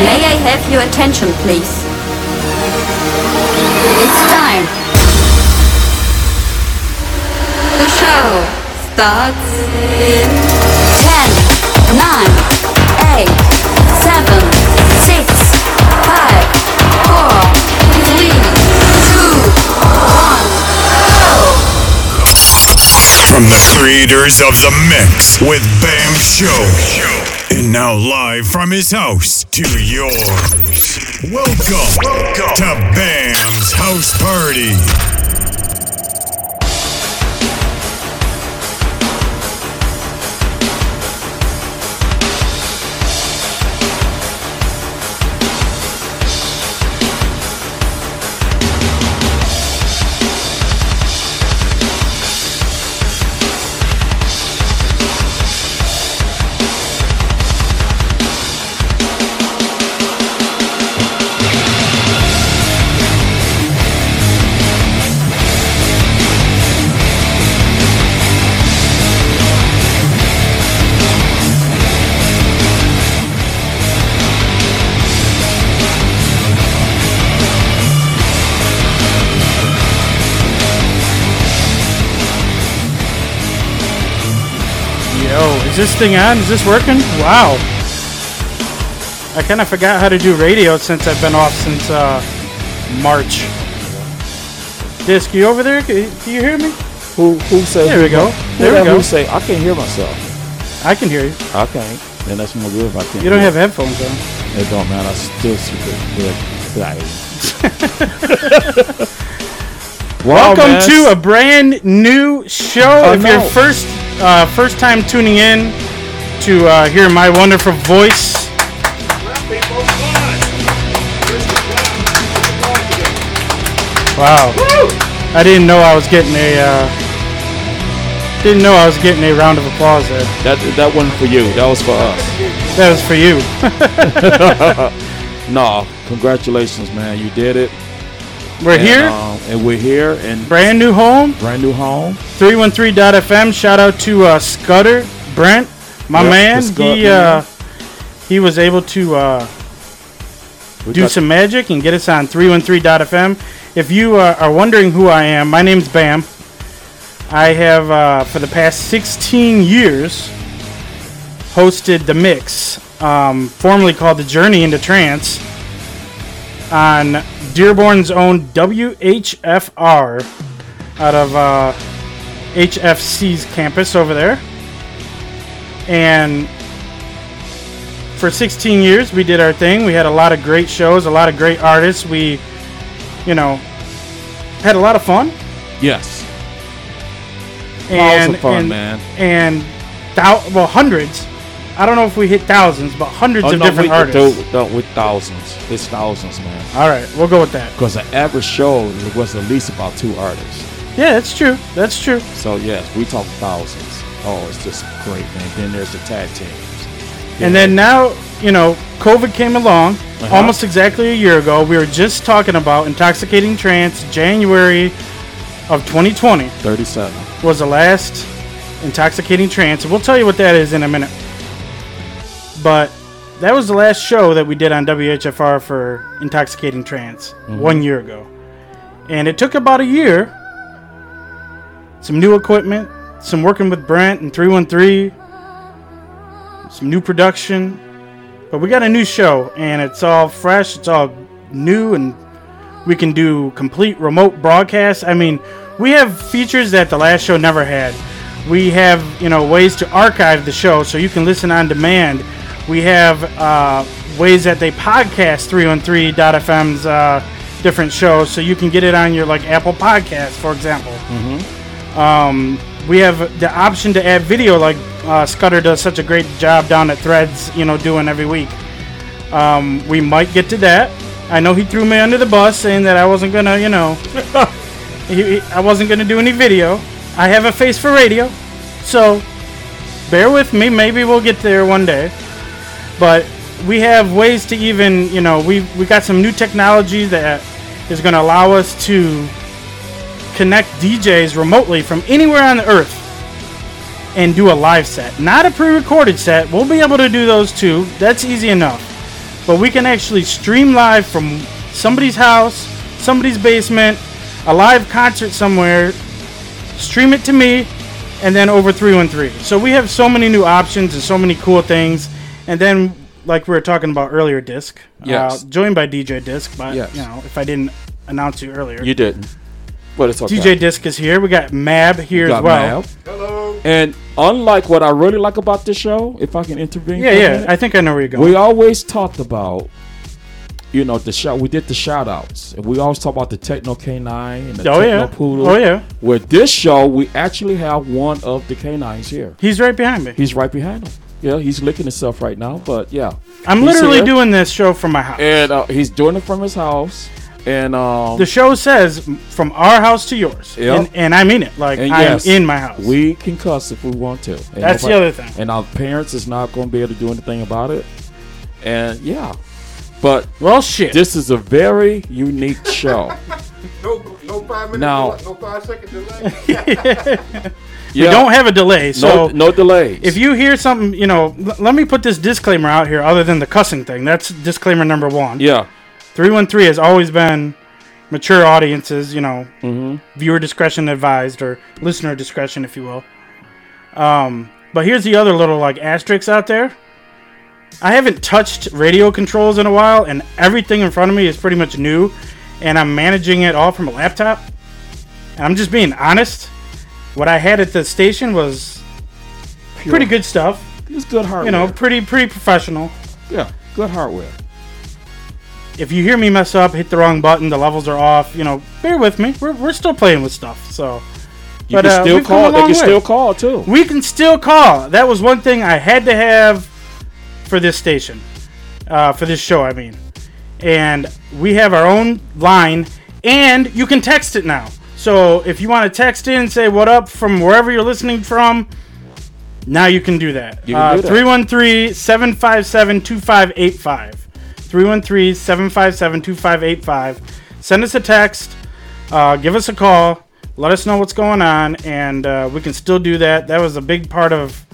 May I have your attention, please? It's time. The show starts in 10, 9, 8, 7, 6, 5, 4, 3, 2, 1, From the creators of The Mix with Bam Show. And now live from his house to yours. Welcome, Welcome. to Bam's House Party. This thing on? Is this working? Wow. I kind of forgot how to do radio since I've been off since uh, March. Disc, you over there? Can can you hear me? Who who said? There we go. Who There we that go. Who say I can't hear myself? I can hear you. I can't. Then that's more good if I can't. You don't have headphones on. It don't matter. I still see the good. Wow, Welcome to a brand new show. I if you're know. first uh, first time tuning in to uh, hear my wonderful voice, wow, I didn't know I was getting a uh, didn't know I was getting a round of applause there. that that wasn't for you. That was for us. That was for you. No, congratulations, man. You did it. We're And, here, um, and we're here, and brand new home, brand new home. 313.fm. Shout out to uh, Scudder Brent, my Yep, man. he man. uh, he was able to. Uh, do some magic and get us on 313.fm. If you uh, are wondering who I am, my name's Bam. I have, uh, for the past 16 years, hosted The Mix, um, formerly called The Journey into Trance, on Dearborn's own WHFR out of uh, HFC's campus over there. And for 16 years we did our thing we had a lot of great shows a lot of great artists we you know had a lot of fun Yes. and Lots of fun, and, man. and thou- well hundreds i don't know if we hit thousands but hundreds Oh, of no, different we, artists no, with thousands. It's thousands, man. all right we'll go with that Because the average show was at least about two artists. yeah that's true that's true So yes, we talk thousands. Oh, it's just great, man. Then there's the tag teams. and then now you know covid came along Uh-huh. almost exactly a year ago we were just talking about intoxicating trance january of 2020 37. was the last intoxicating trance. We'll tell you what that is in a minute. But that was the last show that we did on WHFR for intoxicating trance mm-hmm. one year ago. And it took about a year. Some new equipment, some working with Brent and 313, some new production. But we got a new show and it's all fresh, it's all new and we can do complete remote broadcasts. I mean, we have features that the last show never had. We have, you know, ways to archive the show so you can listen on demand. We have uh, ways that they podcast 313.fm's uh, different shows so you can get it on your like Apple Podcasts, for example. Um, we have the option to add video, like uh, Scudder does such a great job down at Threads, you know, doing every week. Um, we might get to that. I know he threw me under the bus saying that I wasn't gonna, you know, he, he- I wasn't gonna do any video. I have a face for radio, so bear with me. Maybe we'll get there one day. But we have ways to even, you know, we we got some new technology that is gonna allow us to connect DJs remotely from anywhere on the earth and do a live set. Not a pre recorded set. We'll be able to do those too. That's easy enough. but we can actually stream live from somebody's house, somebody's basement, a live concert somewhere, stream it to me, and then over 313. So we have so many new options and so many cool things. And then, like we were talking about earlier, Disc. Yes. Uh, joined by DJ Disc, but, Yes. you know, if I didn't announce you earlier. You didn't. But it's okay. DJ Disc is here. We got Mab here Got as well. Mab. Hello. And unlike what I really like about this show, if I can intervene, Yeah, yeah. minute, I think I know where you're going. we always talked about, you know, the shout. We did the shout outs, and we always talk about the Techno Canine and the oh, Techno yeah. Poodle. Oh, yeah. With this show, we actually have one of the canines here. He's right behind me. He's right behind him. Yeah, he's licking himself right now, but yeah. I'm literally here. doing this show from my house. and uh, he's doing it from his house. And um, the show says from our house to yours. Yep. And, and I mean it. Like, And I'm yes, in my house. we can cuss if we want to. And That's the other thing. And our parents is not going to be able to do anything about it. And yeah, but well, shit. this is a very unique show. No, no five minute, Now- delay, no five second delay. Yeah, We don't have a delay. So no no delays. if you hear something, you know, l- let me put this disclaimer out here other than the cussing thing. That's disclaimer number one. yeah, 313 has always been mature audiences, you know, mm-hmm. viewer discretion advised or listener discretion, if you will. Um, but here's the other little like asterisks out there. I haven't touched radio controls in a while, and everything in front of me is pretty much new, and I'm managing it all from a laptop. And I'm just being honest. What I had at the station was pretty good stuff. It's good hardware. You know, pretty pretty professional. yeah, good hardware. If you hear me mess up, hit the wrong button, the levels are off. You know, bear with me. We're, we're still playing with stuff, so You But, can uh, still a call. They can way. still call too. we can still call. That was one thing I had to have for this station, uh, for this show. I mean, and we have our own line, and you can text it now. So if you want to text in say what up from wherever you're listening from, now you can do that. You can do that. 313 757 2585. 313 757 2585. Send us a text, uh, give us a call, let us know what's going on, and uh, we can still do that. That was a big part of,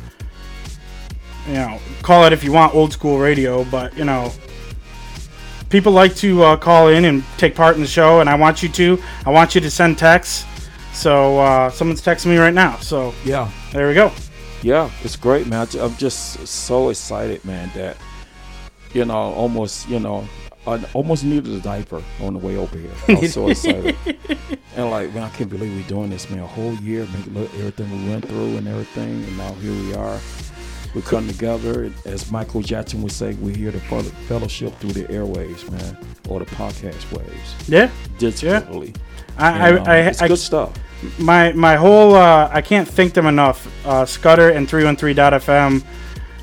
you know, call it if you want old school radio, but, you know, people like to uh, call in and take part in the show, and I want you to. I want you to send texts. So uh, someone's texting me right now. So Yeah, there we go. yeah, it's great, man. I'm just so excited, man. That you know, almost, you know, I almost needed a diaper on the way over here. I was so excited, and like, man, I can't believe we're doing this, man. A whole year, man, look everything we went through and everything, and now here we are. We come together, as Michael Jackson would say, we're here to fellowship through the airwaves, man, or the podcast waves, Yeah, digitally. I, And, um, I, I, it's I, good stuff. my my whole uh, I can't thank them enough. Uh, Scudder and 313.fm,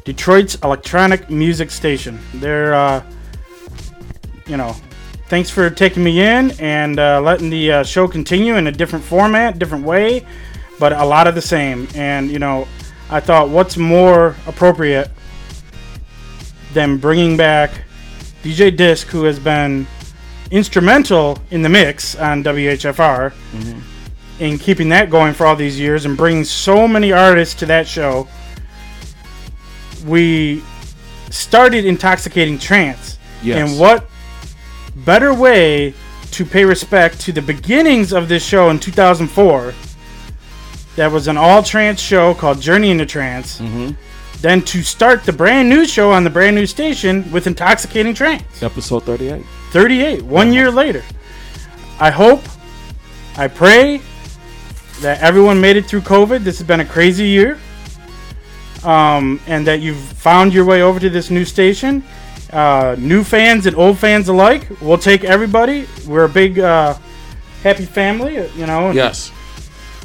Detroit's electronic music station. They're uh, you know, thanks for taking me in and uh, letting the uh, show continue in a different format, different way, but a lot of the same. And you know, I thought what's more appropriate than bringing back DJ Disc, who has been instrumental in the mix on WHFR mm-hmm. in keeping that going for all these years and bringing so many artists to that show. We started intoxicating trance, Yes. and what better way to pay respect to the beginnings of this show in 2004? That was an all trance show called Journey into Trance. Then to start the brand new show on the brand new station with intoxicating trance. Episode 38. 38, one year later. I hope, I pray that everyone made it through COVID. This has been a crazy year. Um, and that you've found your way over to this new station. Uh, new fans and old fans alike. We'll take everybody. We're a big, uh, happy family, you know, Yes.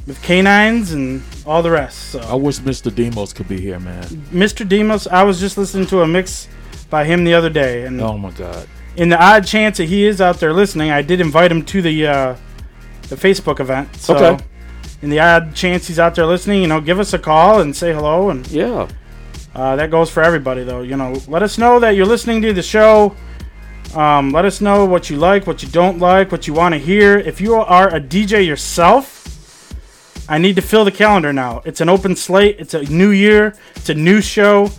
With canines and all the rest. So. I wish Mr. Demos could be here, man. Mr. Demos, I was just listening to a mix by him the other day, and Oh my God. in the odd chance that he is out there listening, I did invite him to the uh, the Facebook event. So, Okay. in the odd chance he's out there listening, you know, give us a call and say hello, and Yeah. uh, that goes for everybody, though. You know, let us know that you're listening to the show. Um, let us know what you like, what you don't like, what you want to hear. If you are a DJ yourself, I need to fill the calendar now. It's an open slate. It's a new year. It's a new show,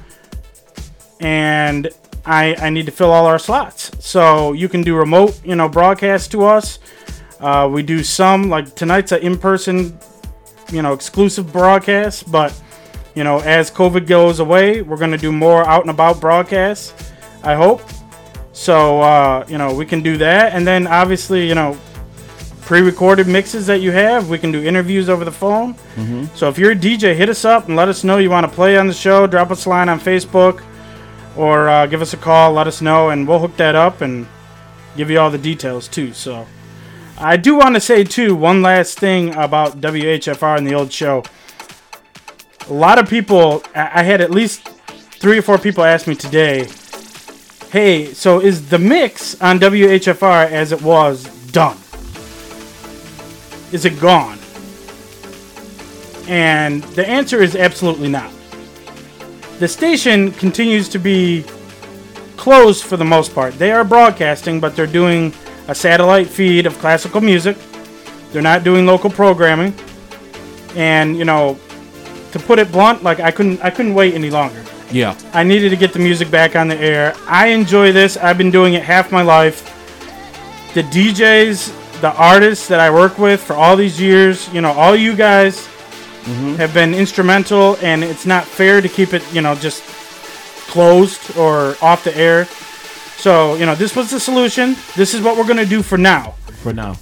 and I, I need to fill all our slots. So you can do remote, you know, broadcast to us. Uh, we do some like tonight's an in-person, you know, exclusive broadcast. But you know, as COVID goes away, we're gonna do more out and about broadcasts. I hope. So uh, you know, we can do that, and then obviously, you know, pre-recorded mixes that you have. We can do interviews over the phone. So if you're a DJ, hit us up and let us know you want to play on the show. Drop us a line on Facebook or uh, give us a call. Let us know, and we'll hook that up and give you all the details too. So I do want to say too one last thing about WHFR and the old show. A lot of people, I I had at least three or four people ask me today, "Hey, so is the mix on WHFR as it was done?" Is it gone? And the answer is absolutely not. The station continues to be closed for the most part. They are broadcasting, but they're doing a satellite feed of classical music. They're not doing local programming. And, you know, to put it blunt, like I couldn't I couldn't wait any longer. Yeah. I needed to get the music back on the air. I enjoy this. I've been doing it half my life. The DJs, the artists that I work with for all these years, you know, all you guys have been instrumental, and it's not fair to keep it, you know, just closed or off the air. So, you know, this was the solution. This is what we're going to do for now. For now,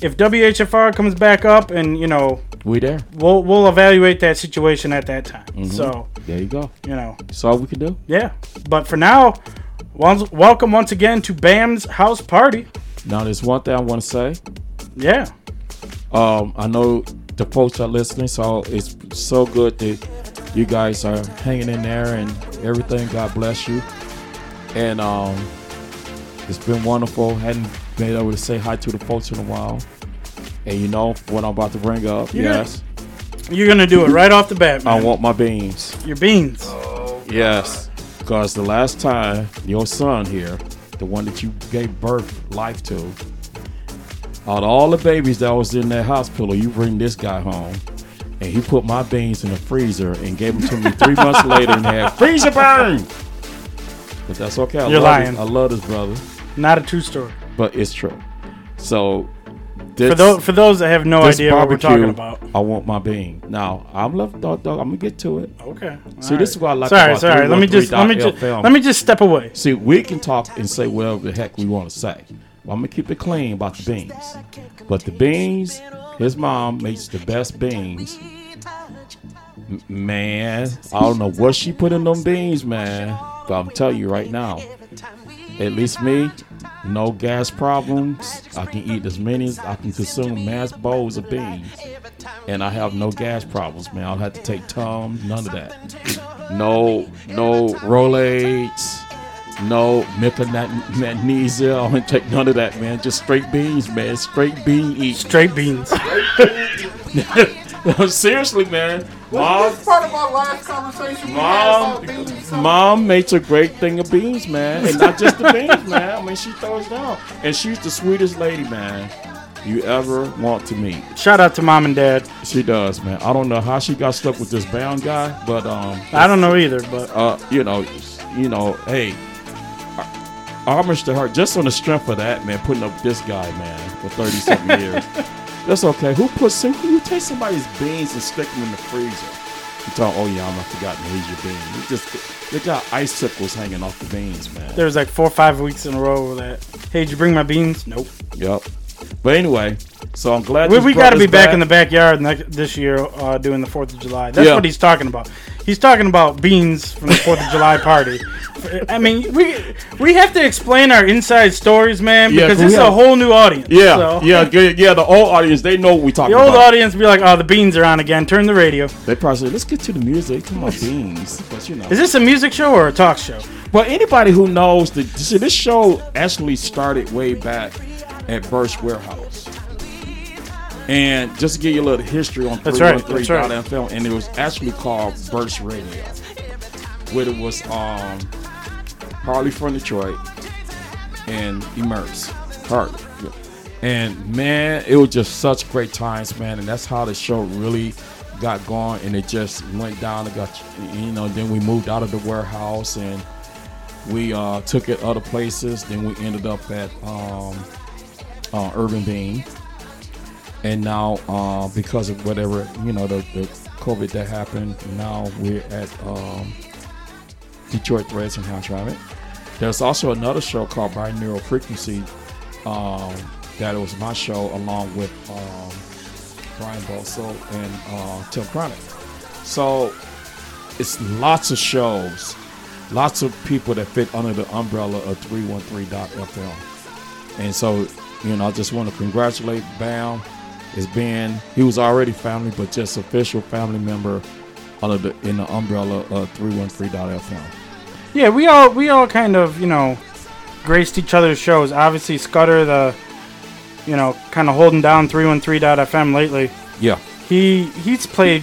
If WHFR comes back up and, you know, we there. we'll we'll evaluate that situation at that time. Mm-hmm. So, There you go. you know, That's all we can do. yeah. But for now, welcome once again to Bam's house party. Now, there's one thing I want to say. Yeah. Um, I know the folks are listening, so it's so good that you guys are hanging in there and everything. God bless you. And um, it's been wonderful. Hadn't been able to say hi to the folks in a while. And you know what I'm about to bring up? You're yes, You're gonna do it right off the bat, I want my beans. Your beans. Yes, because the last time your son here, the one that you gave birth life to, out of all the babies that was in that hospital, you bring this guy home, and he put my beans in the freezer and gave them to me three months later and had freezer burn. But that's okay. I You're love lying. This, I love this brother, Not a true story. but it's true. So For those for those that have no this idea what we're talking about. I want my bean. Now I'm left. Dog, dog, I'm gonna get to it. Okay. See, this is what I like Sorry, about sorry. Let me just let me just let me just step away. See, we can talk and say whatever the heck we want to say. Well, I'm gonna keep it clean about the beans. But the beans, his mom makes the best beans. M- Man, I don't know what she put in them beans, man. But I'm telling you right now, at least me, no gas problems. I can eat as many as I can consume mass bowls of beans. And I have no gas problems, man. I don't have to take Tums, none of that. No, no Rolaids, no magnesia. I don't take none of that, man. Just straight beans, man. Straight bean eat. Straight beans. no, Seriously, man. Mom, That's part of our last conversation. Mom, beans, mom makes a great thing of beans, man, and not just the beans, man. I mean, she throws down, and she's the sweetest lady, man, you ever want to meet. Shout out to mom and dad. She does, man. I don't know how she got stuck with this bound guy, but um, I don't know either, but uh, you know, you know, hey, homage to her just on the strength of that, man. Putting up this guy, man, for thirty something years. That's okay. Who puts who you take somebody's beans and stick them in the freezer? You talk, oh yeah, I'm not forgotten to here's your beans. You just they got icicles hanging off the beans, man. there was like four or five weeks in a row that. Hey, did you bring my beans? Nope. Yep. But anyway, so I'm glad We, we got to be this back, in the backyard next, this year uh, doing the Fourth of July. That's Yeah. what he's talking about. He's talking about beans from the Fourth of July party. I mean, we we have to explain our inside stories, man, Yeah, it's a whole new audience. Yeah, so- yeah, yeah, yeah. The old audience, they know what we talking about. The old about. audience be like, "Oh, the beans are on again. Turn the radio." They probably say, let's get to the music. Come on, beans. But you know. Is this a music show or a talk show? Well, anybody who knows that see, this show actually started way back at Birch Warehouse. And just to give you a little history on That's right, that's right. 313.fm, and it was actually called Birch Radio. Where it was um Harley from Detroit and Immerse. Harley. yeah. And man, it was just such great times, man. And that's how the show really got going and it just went down and got you know, then we moved out of the warehouse and We uh, took it other places. Then we ended up at um, uh, Urban Bean, and now uh, because of whatever you know the, the COVID that happened, now we're at um, Detroit Threads and House Rabbit. There's also another show called Binaural Frequency. Um, that was my show along with um, Brian Bosso and uh, Tim Chronic. So it's lots of shows, lots of people that fit under the umbrella of 313.fm. And so, you know, I just want to congratulate Bam. It's been, he was already family, but just official family member under the, in the umbrella of 313.fm. Yeah, we all we all kind of you know graced each other's shows. Obviously, Scudder, the you know kind of holding down 313.fm lately. Yeah. He he's played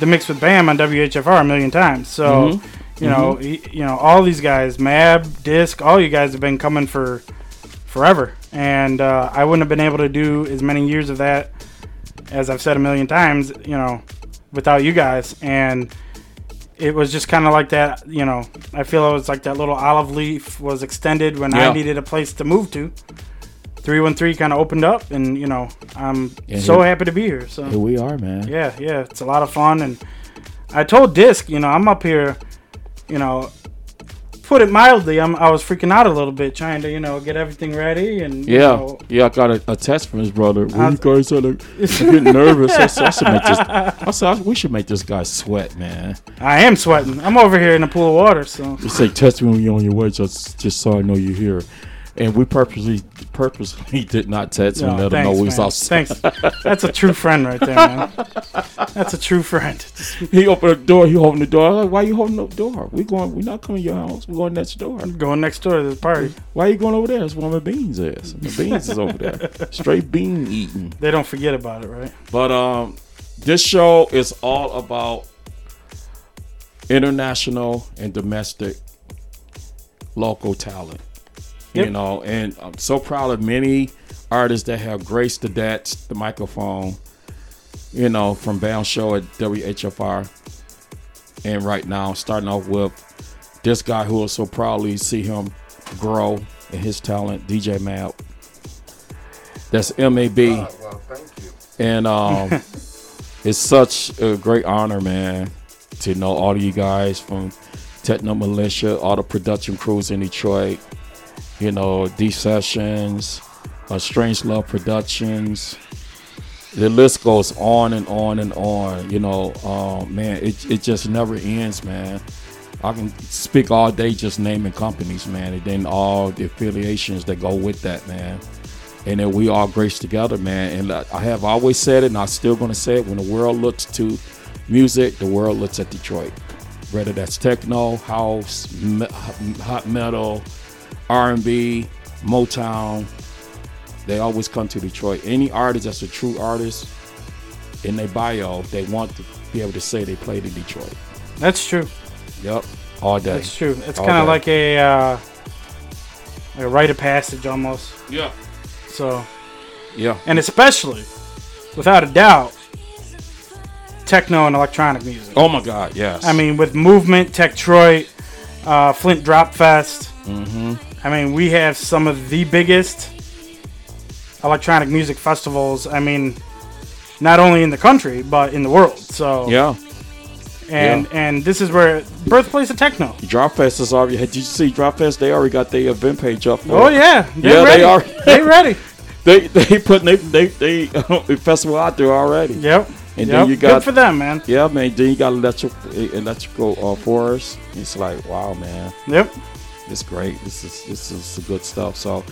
the mix with Bam on WHFR a million times. So Mhm. you know he, you know all these guys, Mab, Disc, all you guys have been coming for forever, and uh, I wouldn't have been able to do as many years of that as I've said a million times. You know, without you guys and it was just kind of like that, you know. I feel it was like that little olive leaf was extended when Yeah. I needed a place to move to. 313 kind of opened up, and, you know, I'm so here- happy to be here. So, Here we are, man. yeah, yeah, it's a lot of fun. And I told Disc, you know, I'm up here, you know, put it mildly, I'm, I was freaking out a little bit trying to, you know, get everything ready. And, you Yeah, know, yeah, I got a, a text from his brother. Well, I- you guys are getting nervous. I said, I, should make this, I said, we should make this guy sweat, man. I am sweating. I'm over here in a pool of water, so. You say, test me when you're on your way, just just so I know you're here. And we purposely purposely did not text him, No, let him know thanks, we man. outside. Thanks. That's a true friend right there, man. That's a true friend. He opened the door. He opened the door. Like, why you holding the door? We going. We not coming to your house. We going next door. I'm Going next door to the party. Why you going over there? That's where my beans is. The beans is over there. Straight bean eating. They don't forget about it, right? But um, this show is all about international and domestic local talent. You know, and I'm so proud of many artists that have graced the that the microphone. You know, from Bound Show at WHFR, and right now starting off with this guy who will so proudly see him grow in his talent, DJ Mab. That's M A B. Well, thank you. And um, it's such a great honor, man, to know all of you guys from Techno Militia, all the production crews in Detroit, you know, D Sessions, uh, Strange Love Productions. The list goes on and on and on. You know, um, man, it, it just never ends, man. I can speak all day just naming companies, man, and then all the affiliations that go with that, man and then we all grace together, man. And I have always said it, and I'm still gonna say it. When the world looks to music, the world looks at Detroit. Whether that's techno, house, me- hot metal, R&B, Motown, they always come to Detroit. Any artist that's a true artist in their bio, they want to be able to say they played in Detroit. That's true. Yep, all day. That's true. It's kind of like a uh, like a rite of passage almost. Yeah, So, yeah, and especially, without a doubt, techno and electronic music. Oh my God, yes. I mean, with Movement, Techtroit, uh, Flint Drop Fest. mm-hmm. I mean, we have some of the biggest electronic music festivals. I mean, not only in the country but in the world. So yeah. and yeah. and this is where birthplace of techno. Drop Fest is already. Did you see Drop Fest? They already got their event page up. For Oh it. yeah, they're Yeah, ready. they are. they ready. They they putting they they, they festival out there already. Yep. And yep. then you got Good for them, man. yeah man. Then you got electric electrical uh, forest. It's like wow man, Yep. It's great. This is this is some good stuff. So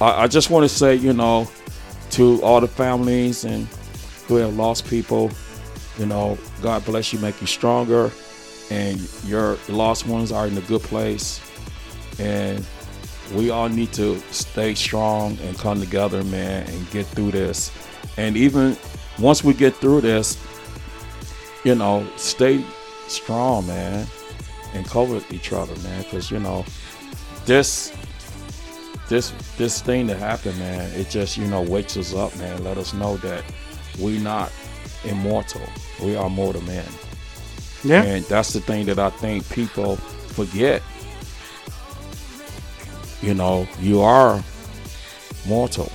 I, I just want to say you know to all the families and who have lost people, you know God bless you, make you stronger, and your lost ones are in a good place, and we all need to stay strong and come together, man, and get through this. And even once we get through this, you know, stay strong, man, and cover each other, man, because you know, this, this, this thing that happened, man, it just you know wakes us up, man. Let us know that we not immortal. We are mortal men. Yeah. And that's the thing that I think people forget. you know, you are mortal.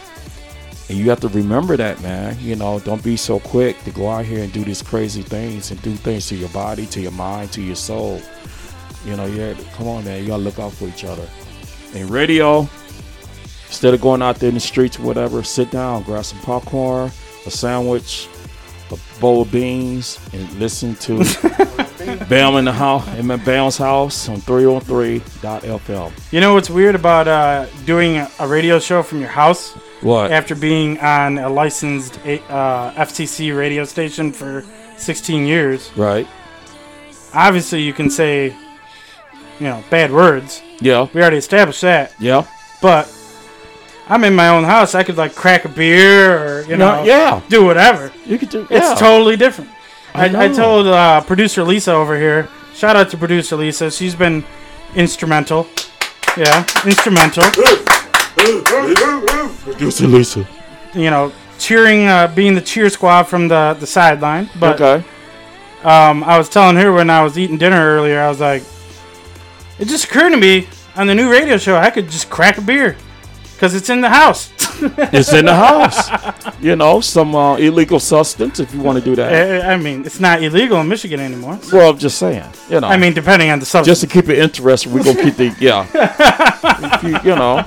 And you have to remember that, man. You know, don't be so quick to go out here and do these crazy things and do things to your body, to your mind, to your soul. You know, yeah, come on, man. You gotta look out for each other. And radio, instead of going out there in the streets or whatever, sit down, grab some popcorn, a sandwich, a bowl of beans, and listen to Bam in the house, in Bam's house on 303.fm. You know what's weird about uh, doing a- a radio show from your house What? after being on a licensed uh, FCC radio station for 16 years? Right. Obviously, you can say, you know, bad words. Yeah. We already established that. Yeah. But I'm in my own house. I could like crack a beer or you know, No, yeah. do whatever. You could do. It's totally different. I I, I told uh, producer Lisa over here. Shout out to producer Lisa. She's been instrumental. Yeah, instrumental. Producer Lisa. You know, cheering, uh, being the cheer squad from the the sideline. But okay. um, I was telling her when I was eating dinner earlier. I was like, it just occurred to me on the new radio show I could just crack a beer because it's in the house. It's in the house. you know, some uh, illegal substance if you want to do that. I I mean, it's not illegal in Michigan anymore. Well, I'm just saying. You know. I mean, depending on the substance. just to keep it interesting, we're gonna keep the yeah. you, you know.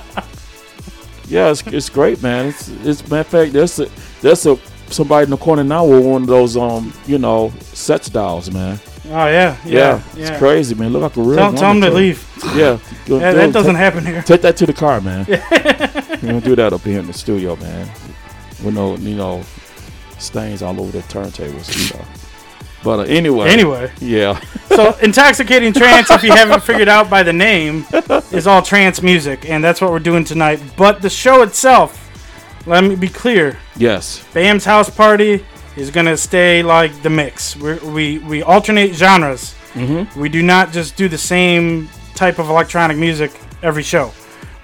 Yeah, it's, it's great, man. It's it's matter of fact, there's a there's a somebody in the corner now with one of those um you know sex dolls, man. Oh yeah, Yeah, yeah, it's crazy, man. Look like a real. Tell, tell them to leave. Yeah, go- Yeah, that doesn't take, happen here. take that to the car, man. we don't do that up here in the studio, man. With no you know stains all over the turntables and stuff. But uh, anyway, Anyway, yeah, so intoxicating trance, if you haven't figured out by the name, is all trance music, and that's what we're doing tonight. But the show itself, let me be clear: yes, Bam's House Party is gonna stay like the mix. We're, we we alternate genres. Mhm. We do not just do the same type of electronic music every show.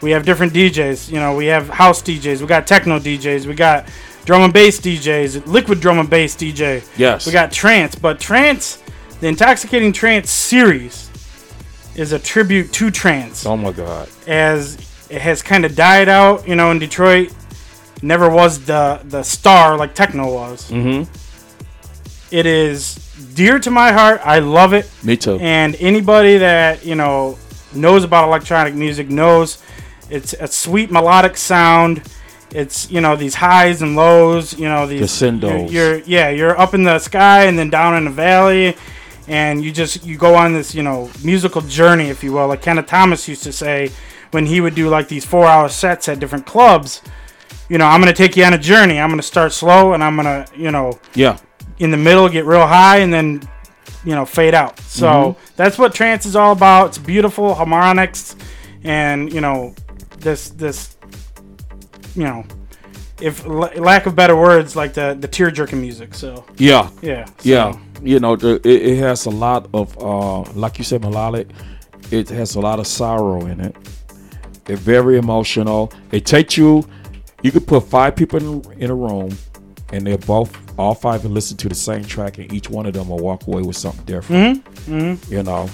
We have different DJs. You know, we have house DJs. We got techno DJs. We got drum and bass DJs. Liquid drum and bass DJ. yes, We got trance, but trance, the intoxicating trance series, is a tribute to trance Oh my God, as it has kind of died out. You know, in Detroit, never was the the star like techno was. mm-hmm. It is dear to my heart. I love it, Me too. and anybody that you know knows about electronic music knows it's a sweet melodic sound. It's you know these highs and lows. You know these Crescendos. You're, you're yeah you're up in the sky and then down in the valley, and you just you go on this you know musical journey, if you will. Like Kenneth Thomas used to say when he would do like these four hour sets at different clubs. You know, I'm gonna take you on a journey. I'm gonna start slow, and I'm gonna you know yeah, in the middle get real high and then you know fade out so Mm-hmm. that's what trance is all about it's beautiful harmonics and you know this this you know if la- lack of better words like the the tear jerking music so yeah, yeah so- yeah. You know, it, it has a lot of, uh, like you said, melodic. It has a lot of sorrow in it. It's very emotional. It takes you. You could put five people in, in a room, and they're both all five will listen to the same track, and each one of them will walk away with something different. Mm-hmm. Mm-hmm. You know,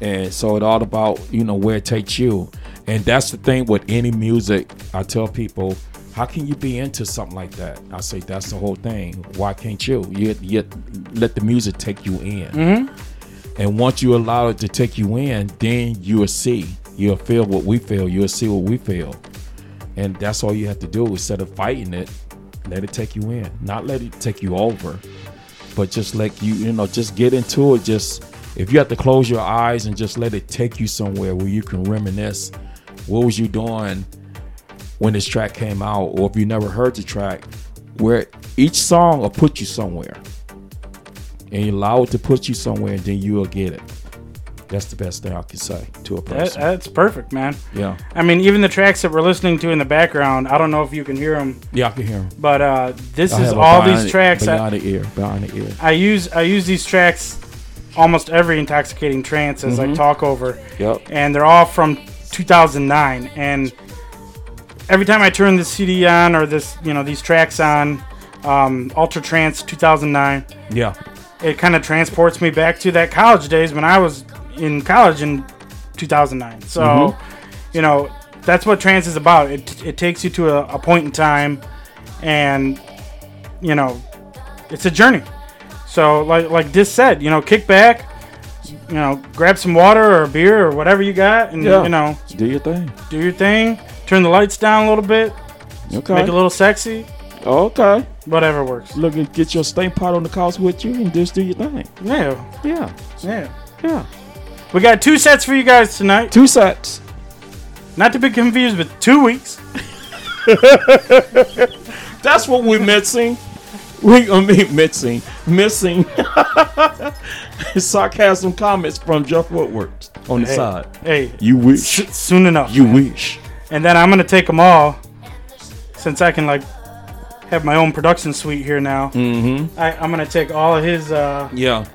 and so it's all about you know where it takes you, and that's the thing with any music. I tell people, how can you be into something like that? I say that's the whole thing. Why can't you? You, you let the music take you in, mm-hmm. and once you allow it to take you in, then you'll see, you'll feel what we feel, you'll see what we feel, and that's all you have to do instead of fighting it. Let it take you in, not let it take you over but just let you you know just get into it. Just if you have to close your eyes and just let it take you somewhere where you can reminisce what was you doing when this track came out? Or if you never heard the track where each song will put you somewhere. And you allow it to put you somewhere and then you'll get it that's the best thing i can say to a that, person. that's perfect man. Yeah. I mean even the tracks that we're listening to in the background i don't know if you can hear them yeah i can hear them. but uh this I is all these tracks I, bionic ear bionic ear. I use i use these tracks almost every intoxicating trance as Mm-hmm. i talk over. Yep. And they're all from 2009 and every time i turn this cd on or this you know these tracks on um, ultra trance 2009 yeah. it kind of transports me back to that college days when i was in college in 2009 so Mm-hmm. you know that's what trance is about. It it takes you to a, a point in time, and you know, it's a journey. So like like Dis said, you know, kick back, you know, grab some water or a beer or whatever you got, and Yeah. you know, Do your thing. do your thing. Turn the lights down a little bit, Okay. make it a little sexy. okay. Whatever works. Look get your stain pot on the couch with you and just do your thing. Yeah, Yeah. yeah. Yeah. We got two sets for you guys tonight. Two sets. Not to be confused with two weeks. That's what we're missing. We I mean missing. Missing sarcasm comments from Jeff Woodward on the Hey. side. Hey, You wish. s- soon enough. You wish. And then I'm gonna take them all, since I can like have my own production suite here now. Mm-hmm. I, I'm gonna take all of his uh, Yeah.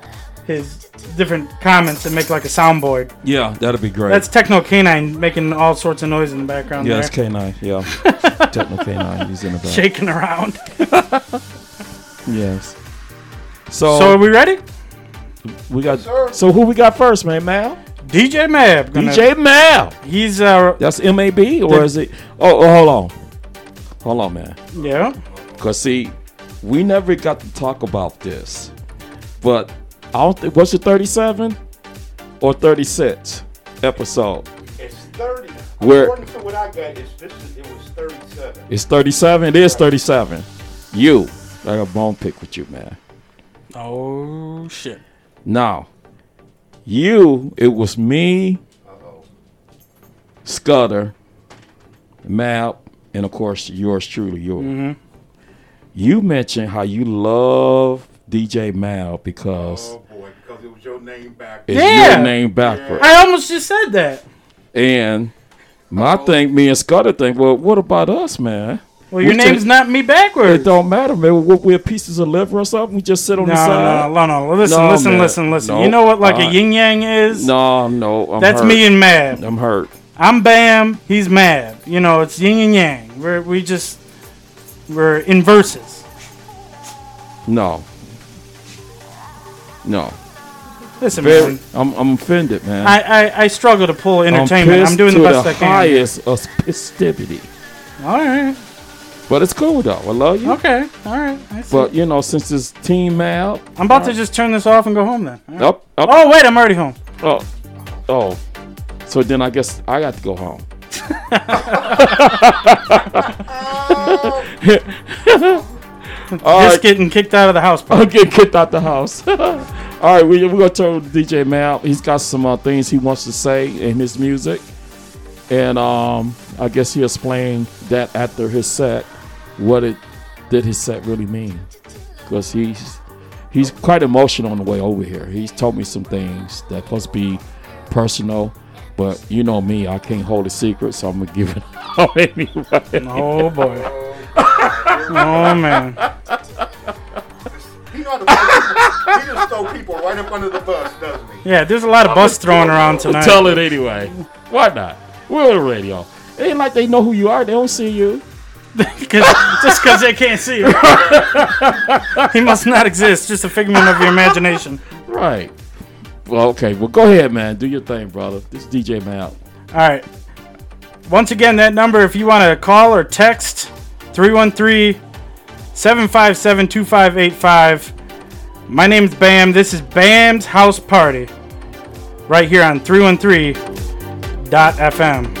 his different comments and make like a soundboard. Yeah, that'd be great. That's Techno Canine making all sorts of noise in the background yeah, there, that's K9. Yeah. Techno K9. He's in the back. shaking around. Yes. So, So are we ready? we got. sir. So who we got first, man? Mal. DJ Mab. DJ Mal. He's uh That's M A B or The- is it? Oh, oh, hold on. Hold on, man. yeah. Cause see, we never got to talk about this, but I don't think was it 37 or 36 episode. It's 30. Where- According to what I got, it's, this is, it was 37. It's 37. It is 37. You, I got a bone pick with you, man. Oh shit. Now, you, it was me, Scudder, Mab, and of course yours truly, yours. Mm-hmm. You mentioned how you love DJ Mal because Oh boy, because it was your name back. it's Yeah. your name backward. I almost just said that. And my thing, me and Scudder think, well, what about us, man? Well, your We name's take- not me backwards. It don't matter, man. What, we're pieces of liver or something. We just sit on No, the side. no, no, no, no. Listen, No, listen, man. listen, listen. No. You know what like a Alright. yin yang is? No, no. I'm That's hurt. me and Mab. I'm hurt. I'm Bam. He's Mab. You know, it's yin and yang. We're we just we're inverses. No. No. Listen, Very, man. I'm, I'm offended, man. I, I I struggle to pull entertainment. I'm, pissed doing the to best the I can. highest of festivity. All right. But it's cool though. I love you. Okay. All right. I see. But you know, since this team Mal, I'm about to uh, just turn this off and go home then. All right. up, up, Oh wait, I'm already home. oh, oh. So then I guess I got to go home. Oh. All Just right, getting kicked out of the house. I'm getting kicked out the house. All right, we, we're going to turn to DJ Mal. He's got some uh, things he wants to say in his music. And um, I guess he'll explain that after his set, what it did his set really mean. Because he's he's quite emotional on the way over here. He's told me some things that must be personal, but you know me, I can't hold a secret, so I'm gonna give it out anyway. Oh boy. Oh man. He know how to he just throw people right up under the bus, doesn't he? Yeah, there's a lot of bus thrown around tonight. Tell it anyway. Why not? We're on the radio. It ain't like they know who you are. They don't see you. 'Cause- just because they can't see you. he must not exist. Just a figment of your imagination. Right. Well, okay. Well, go ahead, man. Do your thing, brother. This is DJ Mal. All right. Once again, that number, if you want to call or text, 313 757 2585. My name's Bam. This is Bam's House Party. Right here on 313.fm.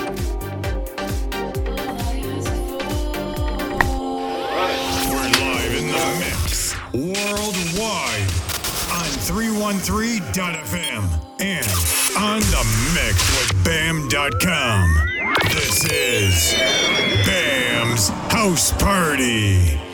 We're live in the mix worldwide on 313.fm and on the mix with bam.com. This is House Party.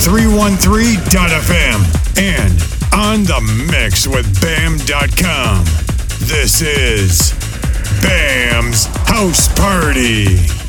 313.fm and on the mix with BAM.com. This is BAM's House Party.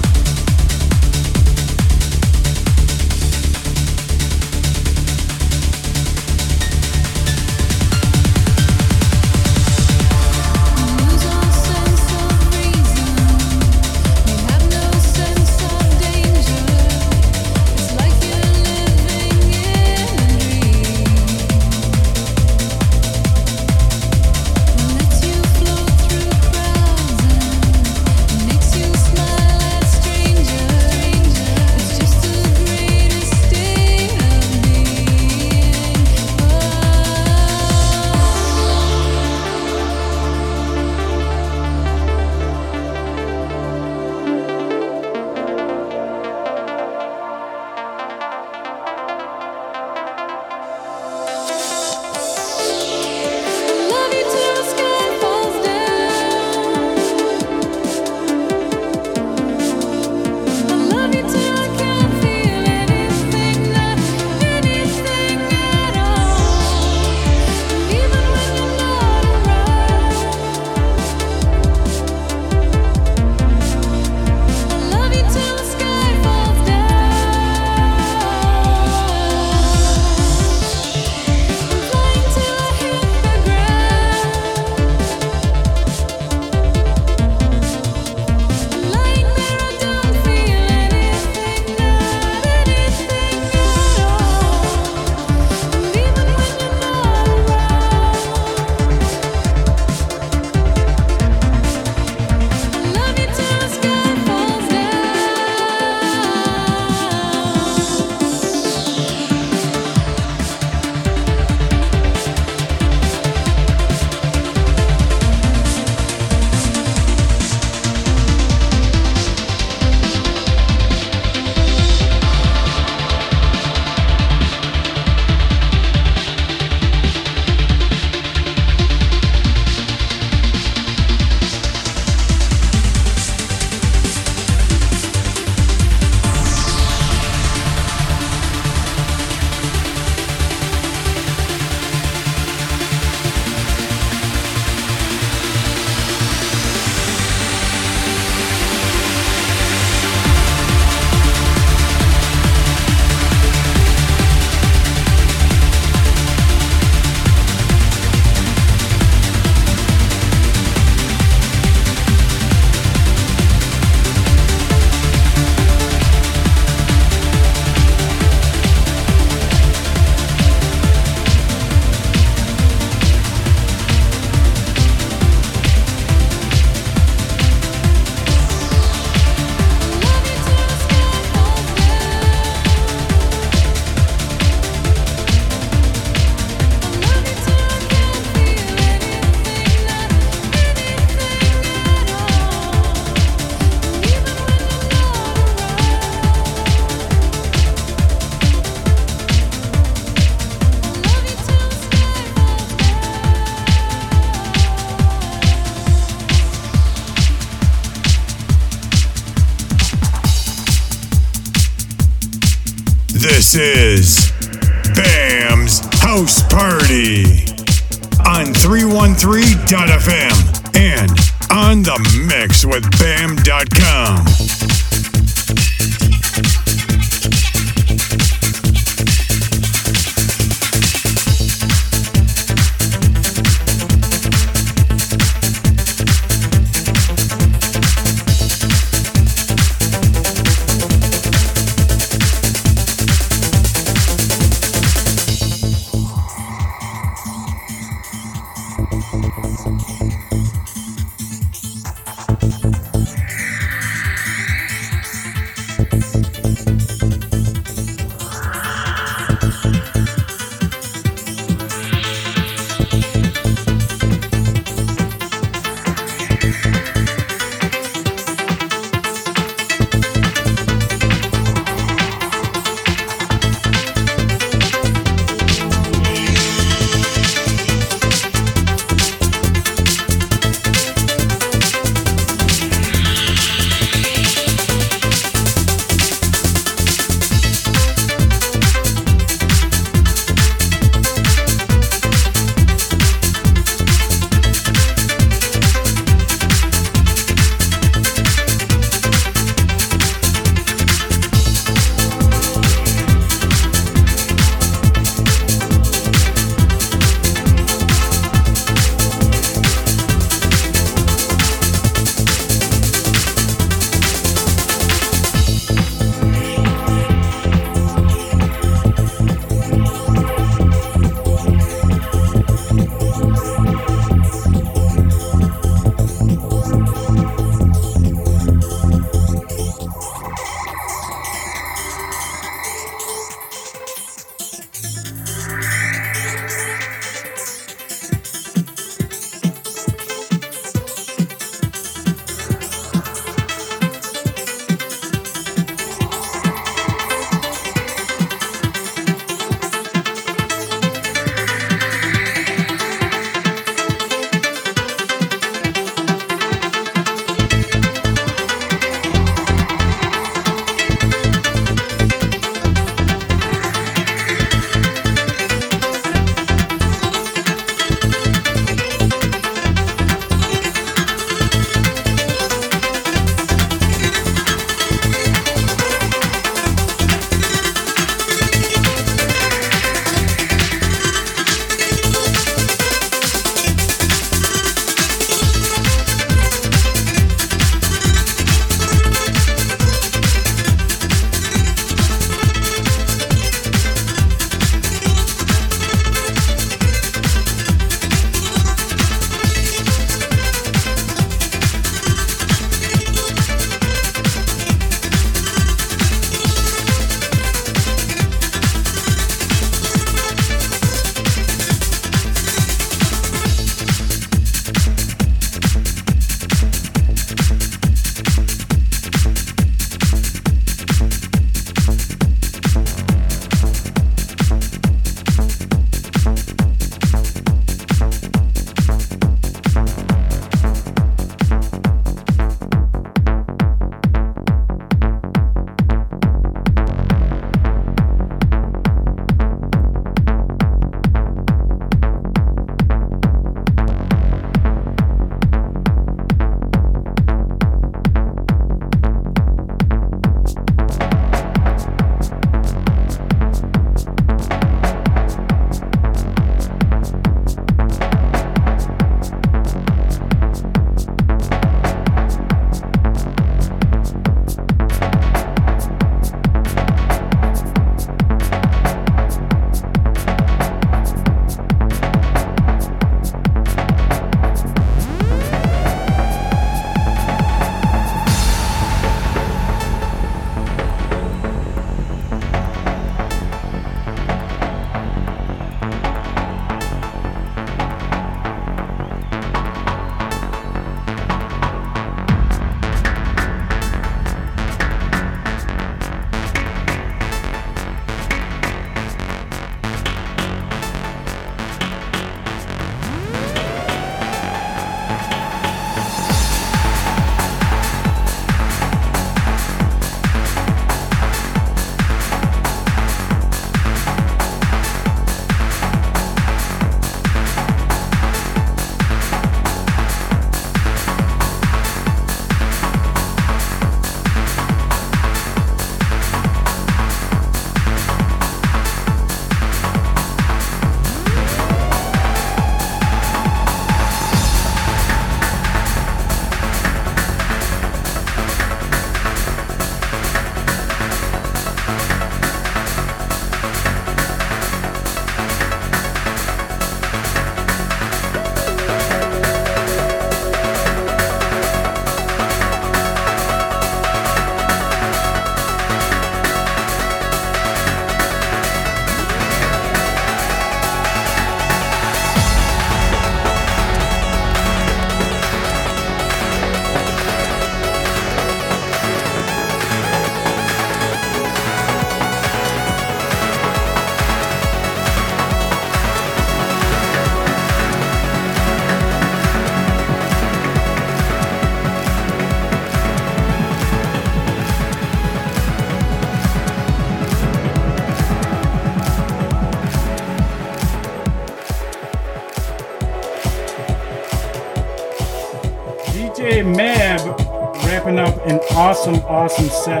Awesome, awesome set.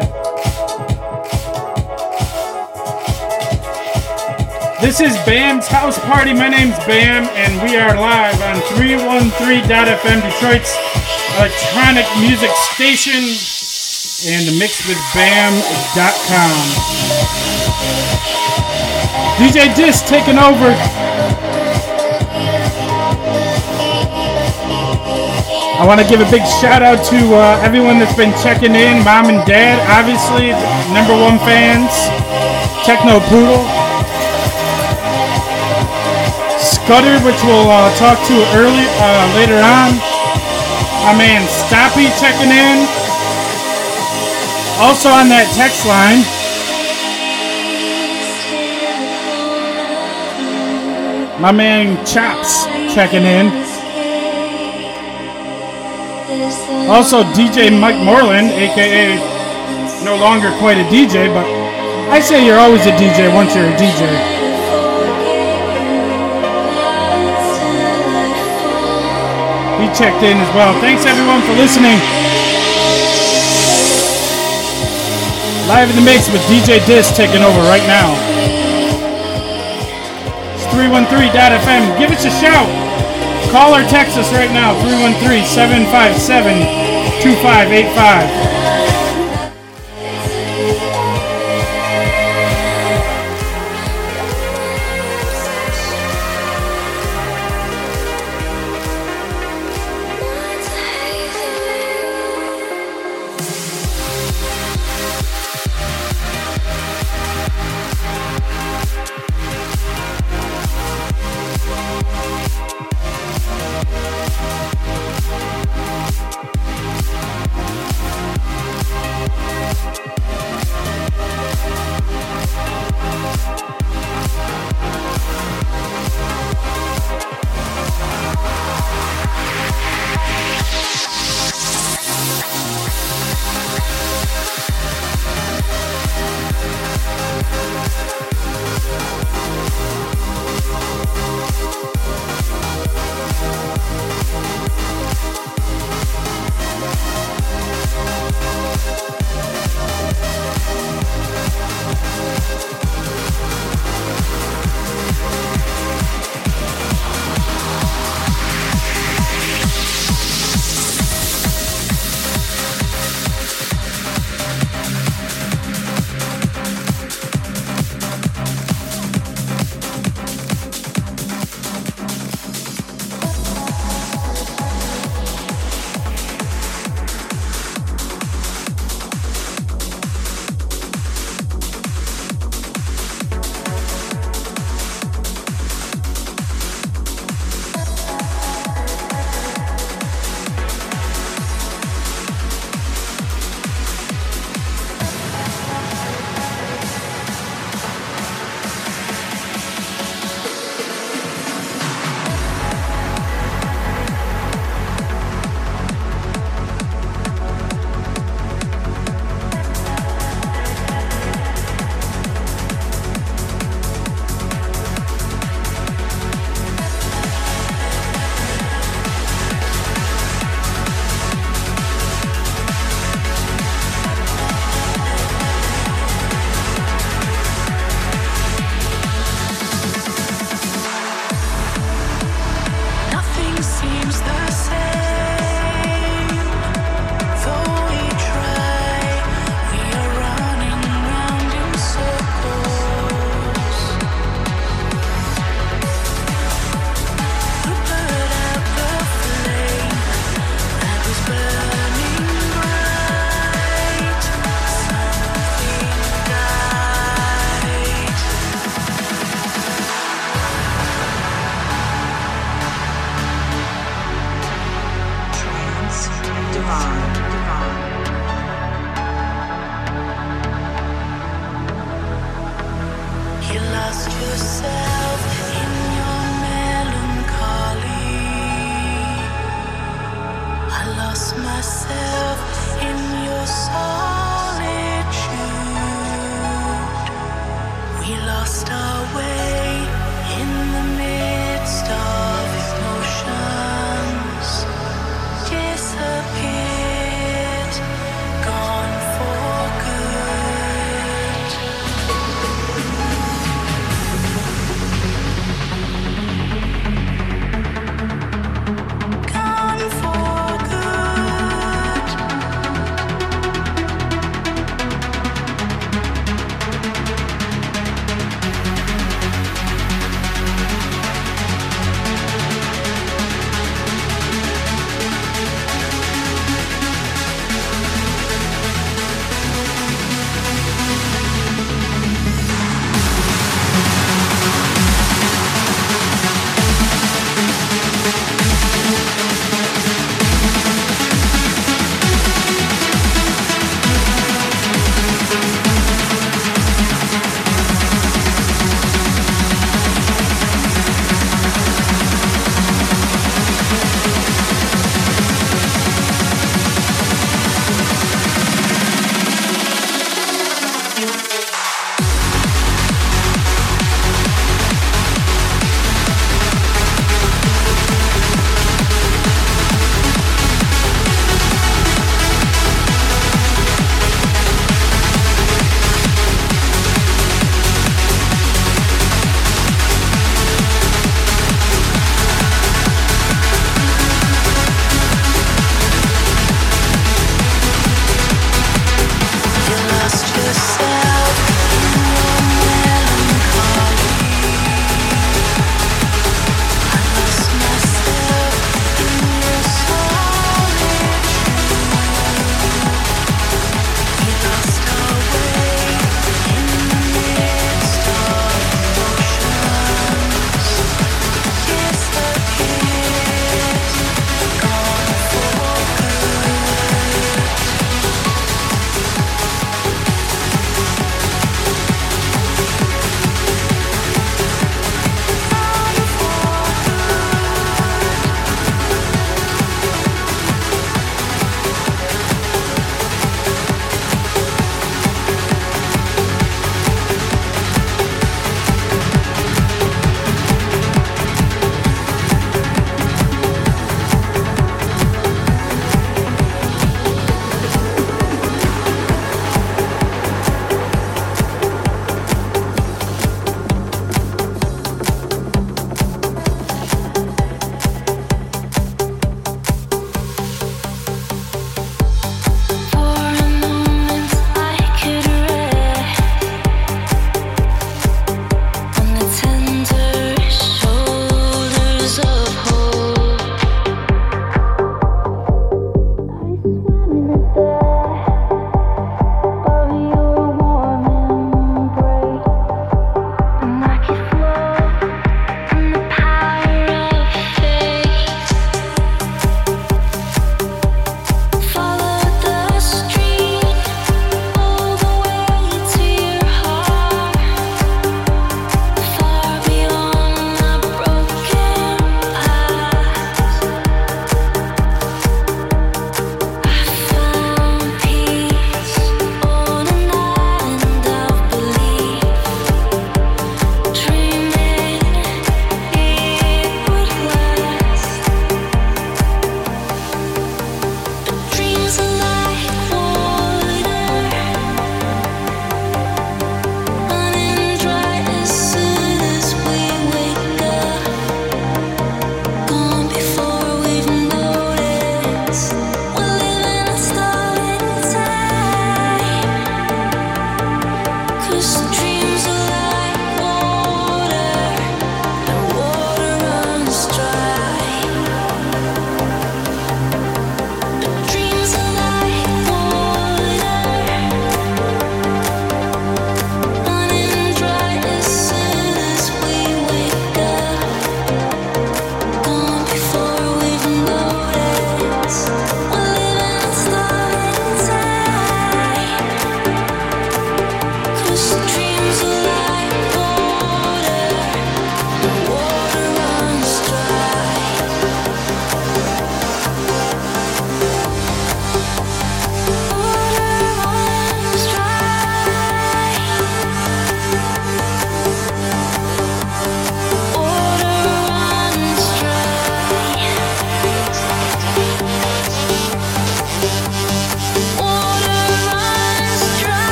This is Bam's House Party. My name's Bam, and we are live on 313.fm, Detroit's electronic music station, and mixed with mixwithbam.com. DJ Dis taking over. I want to give a big shout out to uh, everyone that's been checking in. Mom and Dad, obviously, number one fans. Techno Poodle. Scudder, which we'll uh, talk to early uh, later on. My man Stoppy checking in. Also on that text line. My man Chops checking in. Also, DJ Mike Moreland, aka no longer quite a DJ, but I say you're always a DJ once you're a DJ. He checked in as well. Thanks everyone for listening. Live in the mix with DJ Dis taking over right now. It's 313.fm. Give us a shout. Call or text us right now, 313-757-2585.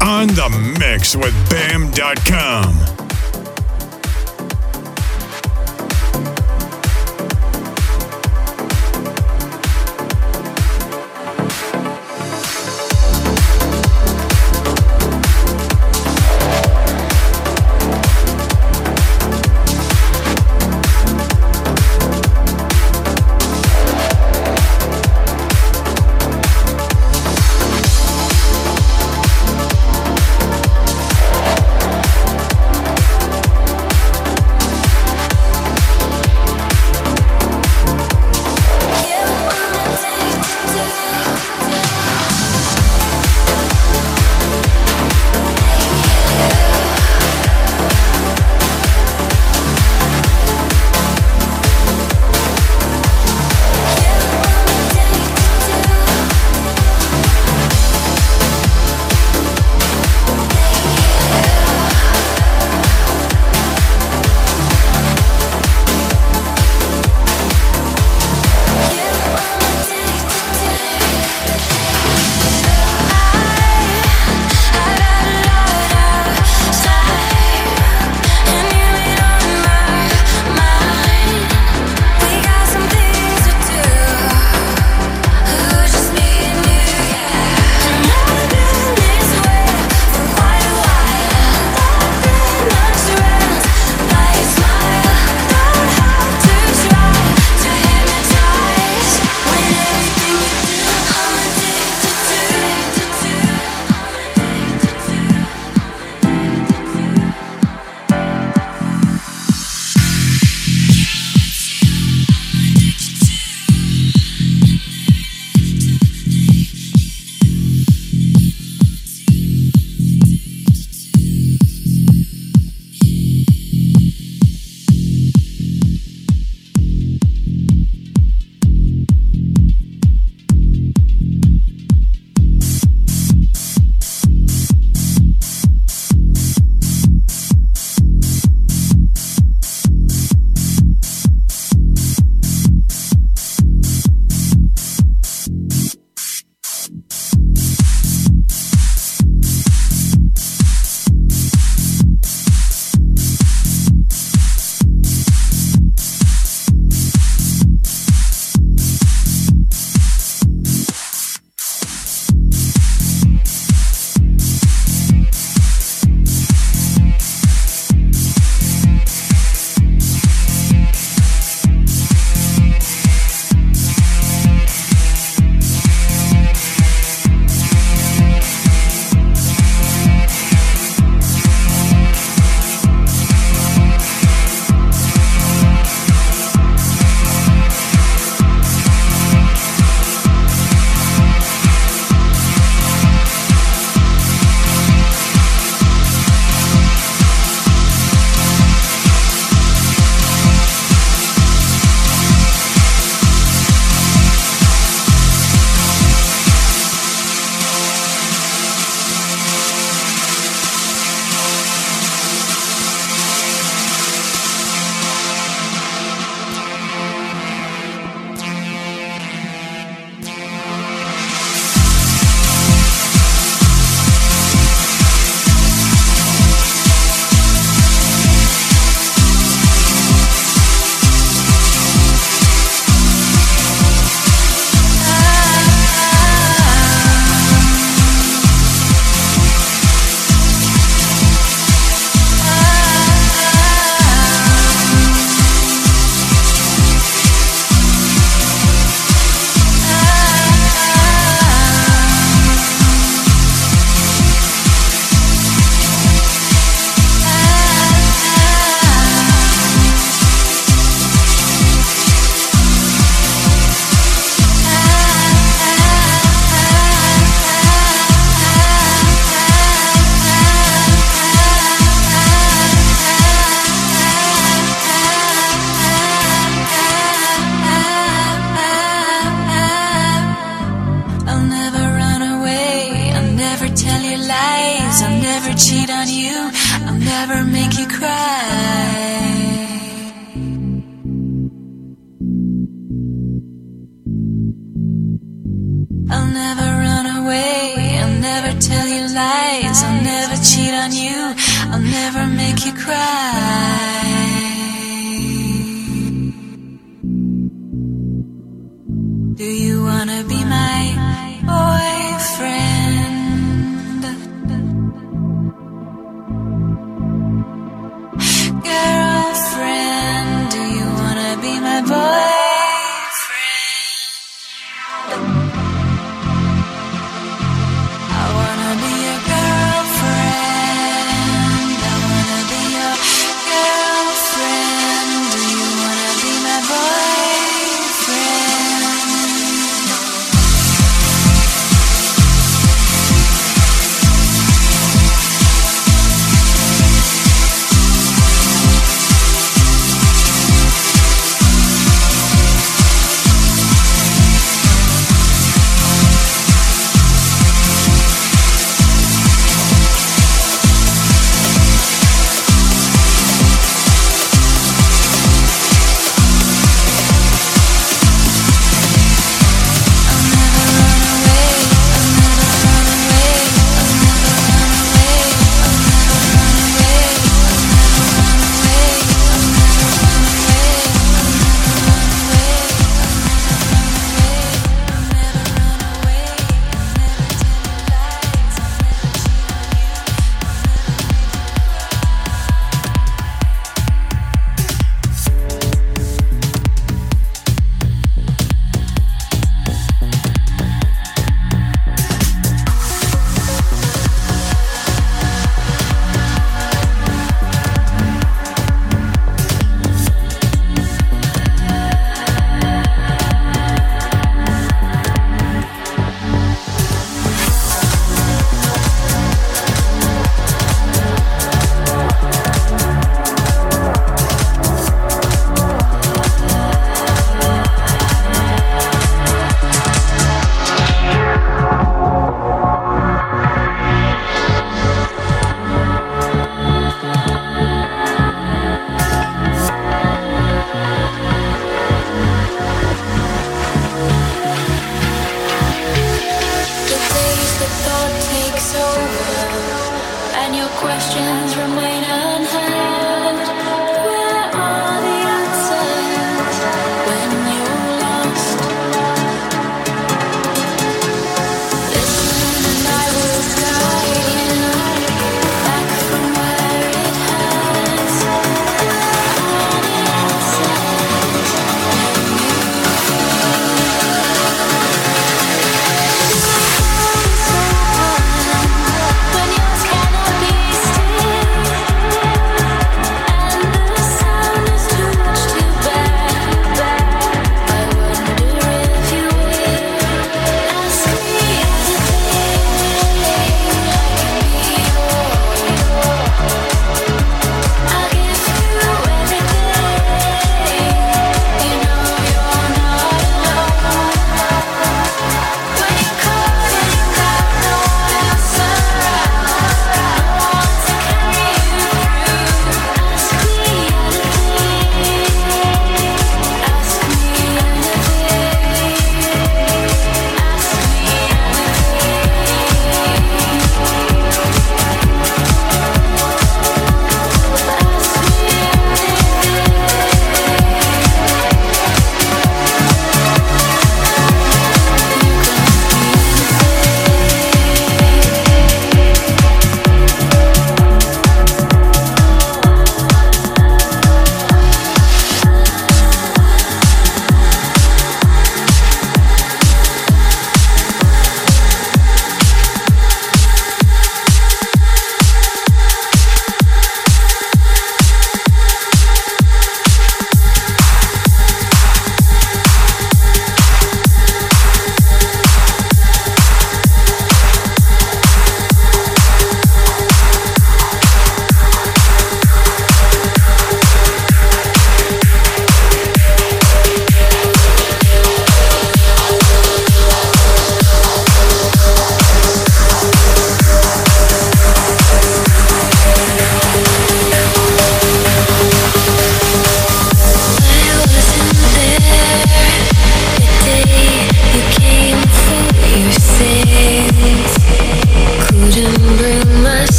On the mix with Bam.com.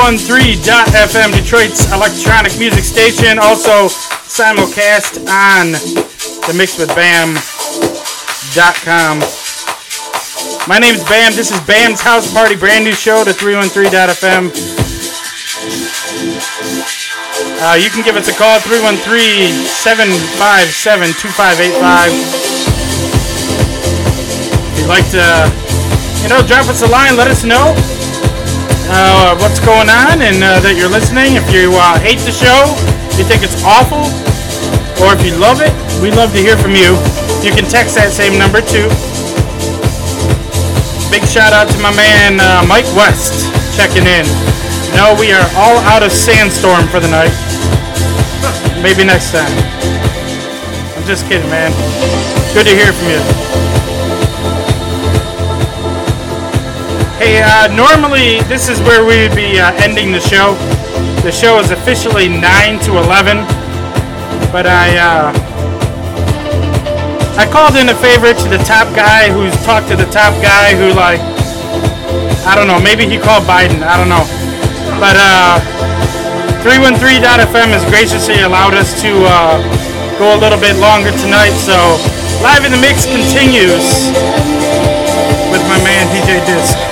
113.fm, Detroit's electronic music station. Also, simulcast on the mixwithbam.com. My name is Bam. This is Bam's House Party, brand new show to 313.fm. Uh, you can give us a call, 313 757 2585. If you'd like to, you know, drop us a line, let us know uh, what's going on and uh, that you're listening. If you uh, hate the show, you think it's awful, or if you love it, we'd love to hear from you. You can text that same number too. Big shout out to my man uh, Mike West checking in. No, we are all out of sandstorm for the night. Maybe next time. I'm just kidding, man. Good to hear from you. Hey, uh, normally this is where we would be uh, ending the show. The show is officially 9 to 11, but I uh, I called in a favor to the top guy who's talked to the top guy who like I don't know, maybe he called Biden, I don't know. But uh 313.fm has graciously allowed us to uh, go a little bit longer tonight, so Live in the Mix continues with my man DJ Disc.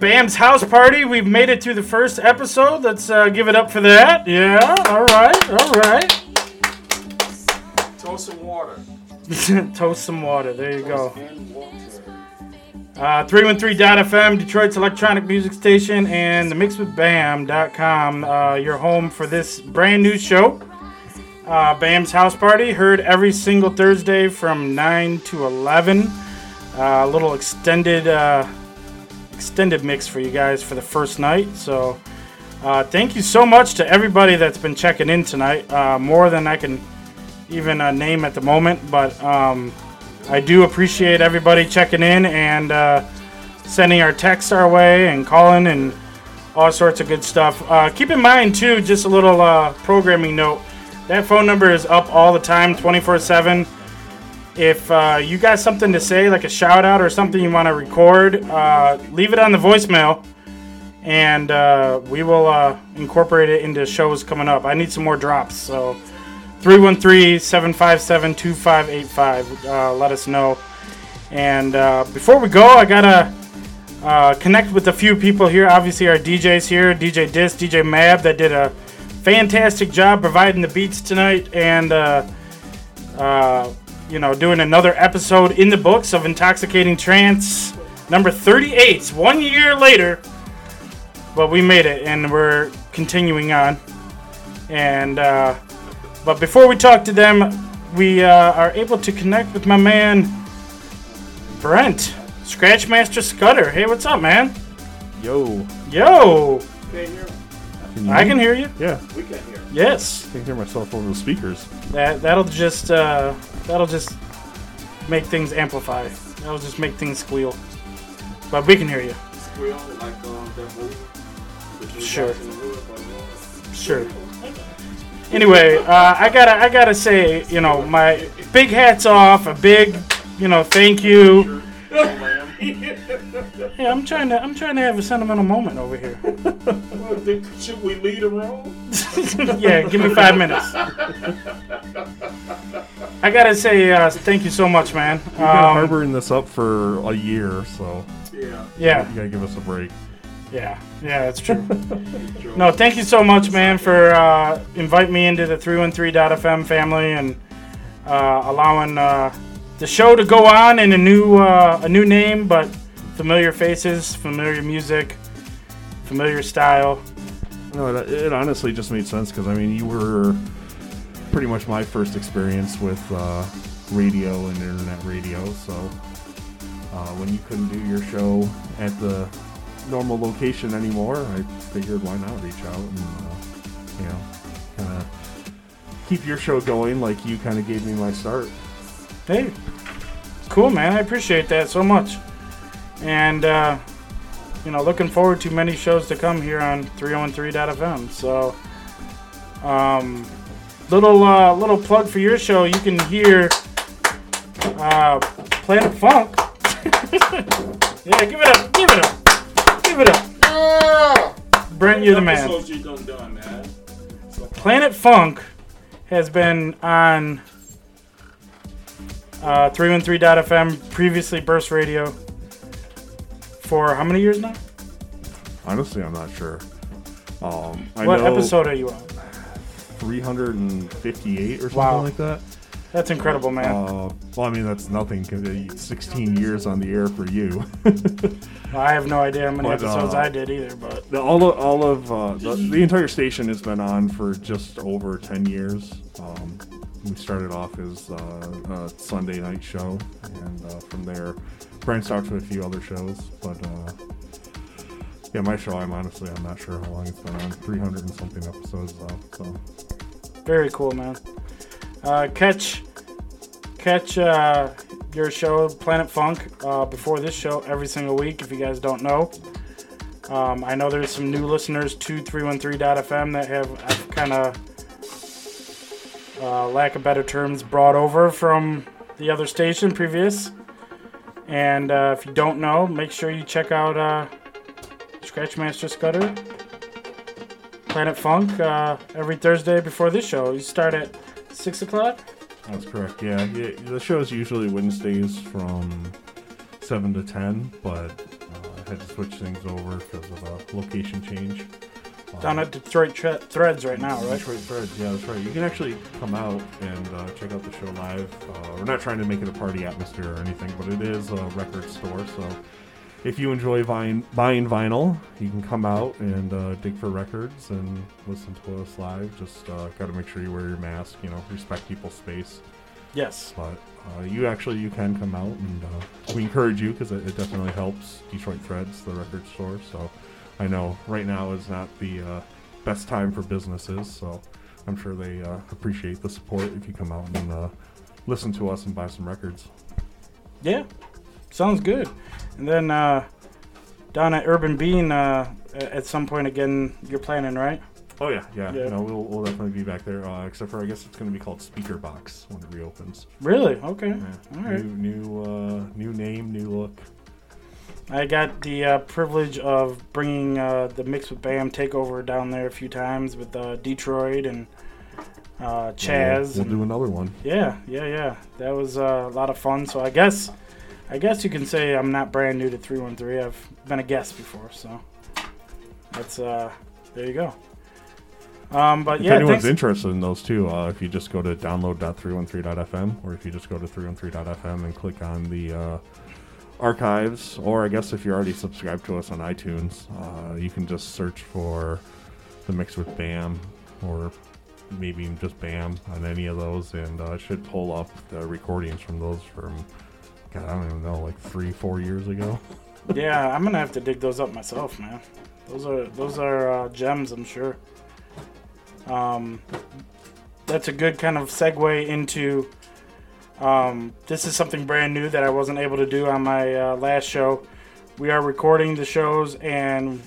Bam's house party. We've made it through the first episode. Let's uh, give it up for that. Yeah. All right. All right. Toast some water. Toast some water. There you go. Uh, 313.fm, Detroit's electronic music station, and the mixwithbam.com, uh, your home for this brand new show. Uh, Bam's House Party, heard every single Thursday from 9 to 11. Uh, A little extended uh, extended mix for you guys for the first night. So, uh, thank you so much to everybody that's been checking in tonight. Uh, more than I can even uh, name at the moment, but um, I do appreciate everybody checking in and uh, sending our texts our way and calling and all sorts of good stuff. Uh, keep in mind, too, just a little uh, programming note that phone number is up all the time, 24 7. If uh, you got something to say, like a shout out or something you want to record, uh, leave it on the voicemail and uh, we will uh, incorporate it into shows coming up. I need some more drops, so 313-757-2585. Uh, let us know. And uh, before we go, I gotta uh, connect with a few people here. Obviously, our DJs here, DJ Dis, DJ Mab, that did a fantastic job providing the beats tonight, and uh, you know, doing another episode in the books of Intoxicating Trance, number 38. One year later, but we made it, and we're continuing on. And uh, but before we talk to them, we uh, are able to connect with my man Brent, Scratchmaster Scudder. Hey, what's up, man? Yo. Yo, Can't hear. Can you I hear can me? hear you. Yeah. We can't hear. Yes, I can hear myself over the speakers. that that'll just uh, that'll just make things amplify. That'll just make things squeal. But we can hear you. Squeal like um, that movie. Sure. guys in the hood, like, Sure. Anyway, uh, I gotta I gotta say, you know, my big hats off, a big, you know, thank you. Hey, I'm trying to I'm trying to have a sentimental moment over here. Well, then should we leave the room? yeah, give me five minutes. I gotta say, uh, thank you so much, man. We've been Um, harboring this up for a year, so Yeah. yeah, you gotta give us a break. yeah, yeah, that's true. No, thank you so much, man, for uh, inviting me into the 313.fm family and uh, allowing uh, the show to go on in a new uh, a new name, but familiar faces, familiar music, familiar style. No, it, it honestly just made sense because I mean, you were pretty much my first experience with uh, radio and internet radio. So uh, when you couldn't do your show at the normal location anymore, I figured why not reach out and uh, you know kind of keep your show going like you kind of gave me my start. Hey, cool, man. I appreciate that so much. And, uh, you know, looking forward to many shows to come here on 313.fm. So, um, little uh, little plug for your show. You can hear uh, Planet Funk. yeah, give it up, give it up, give it up. Yeah! Brent, you're the man. Episodes you done done, man. Planet Funk has been on uh, 313.fm, previously Burst Radio, for how many years now? Honestly, I'm not sure. Um, I what episode are you on? 358 or something Wow. like that. That's incredible, man. Uh, well, I mean that's nothing. 'cause it's 16 years on the air for you. I have no idea how many but, episodes uh, I did either, but The- all of, all of uh, the, the entire station has been on for just over 10 years. Um, we started off as uh, a Sunday night show, and uh, from there branched out to a few other shows. But uh, yeah, my show, I'm honestly I'm not sure how long it's been on. 300 and something episodes. So very cool, man. Uh, catch catch your show, Planet Funk, uh, before this show every single week. If you guys don't know, um, I know there's some new listeners to 313.fm that have kind of, uh, lack of better terms, brought over from the other station previous. And uh, if you don't know, make sure you check out uh, Scratchmaster Scudder, Planet Funk, uh, every Thursday before this show. You start at 6 o'clock? that's correct. Yeah, yeah the show is usually Wednesdays from seven to ten, but uh, I had to switch things over because of a location change. Down at Detroit tre- Threads right now, right? Detroit Threads, yeah, that's right. You can actually come out and uh, check out the show live. Uh, we're not trying to make it a party atmosphere or anything, but it is a record store. So if you enjoy vine, buying vinyl, you can come out and uh, dig for records and listen to us live. Just uh, got to make sure you wear your mask. You know, respect people's space. Yes. But uh, you actually you can come out and uh, we encourage you because it, it definitely helps Detroit Threads, the record store. So I know right now is not the uh, best time for businesses, so I'm sure they uh, appreciate the support if you come out and uh, listen to us and buy some records. Yeah. Sounds good. And then uh, down at Urban Bean, uh, at some point again, you're planning, right? Oh yeah, yeah. Yeah. No, we'll, we'll definitely be back there. Uh, except for I guess it's going to be called Speaker Box when it reopens. Really? Okay. Yeah. All right. New new uh, new name, new look. I got the uh, privilege of bringing uh, the Mix with Bam takeover down there a few times with uh, Detroit and uh, Chaz. We'll, we'll do another one. Yeah, yeah, yeah. That was uh, a lot of fun. So I guess, I guess you can say I'm not brand new to 313. I've been a guest before, so that's uh, there you go. Um, but If yeah, anyone's interested in those too, uh, if you just go to download.313.fm or if you just go to 313.fm and click on the uh, archives, or I guess if you're already subscribed to us on iTunes, uh, you can just search for the mix with BAM or maybe just BAM on any of those, and uh, should pull up the recordings from those from, God, I don't even know, like three, four years ago. yeah, I'm gonna have to dig those up myself, man. Those are those are uh, gems, I'm sure. Um, that's a good kind of segue into. Um, this is something brand new that I wasn't able to do on my uh, last show. We are recording the shows and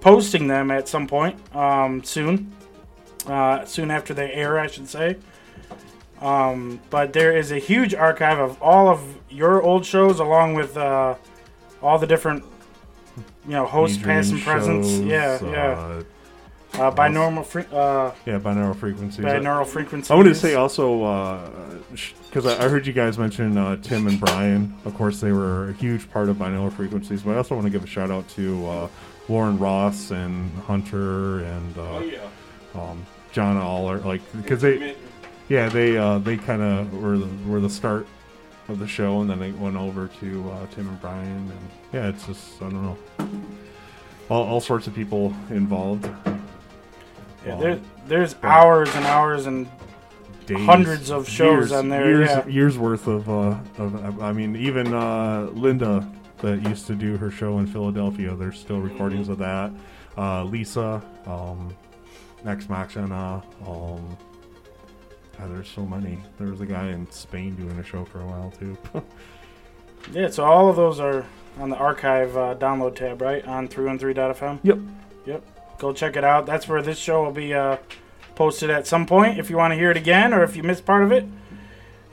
posting them at some point um, soon. Uh, soon after they air, I should say. Um, but there is a huge archive of all of your old shows, along with uh, all the different, you know, hosts, past and presents. shows, Yeah, yeah. uh, Uh, binaural, fre- uh, yeah, binaural frequencies. binaural frequencies. I want to say also because I I heard you guys mention uh, Tim and Brian. Of course, they were a huge part of binaural frequencies. But I also want to give a shout out to uh, Lauren Ross and Hunter and uh, um, John Aller, like because they, yeah, they uh, they kind of were the, were the start of the show, and then they went over to uh, Tim and Brian, and yeah, it's just I don't know, all, all sorts of people involved. Yeah, Um, there, there's hours and hours and days, Hundreds of shows years, on there, Years, yeah. years worth of, uh, of. I mean, even uh, Linda that used to do her show in Philadelphia. There's still recordings of that. Uh, Lisa, um, Max Machina. Um, God, there's so many. There was a guy in Spain doing a show for a while too. yeah. So all of those are on the archive uh, download tab, right on 313.fm. yep. Yep. Go check it out. That's where this show will be uh, posted at some point if you want to hear it again or if you missed part of it.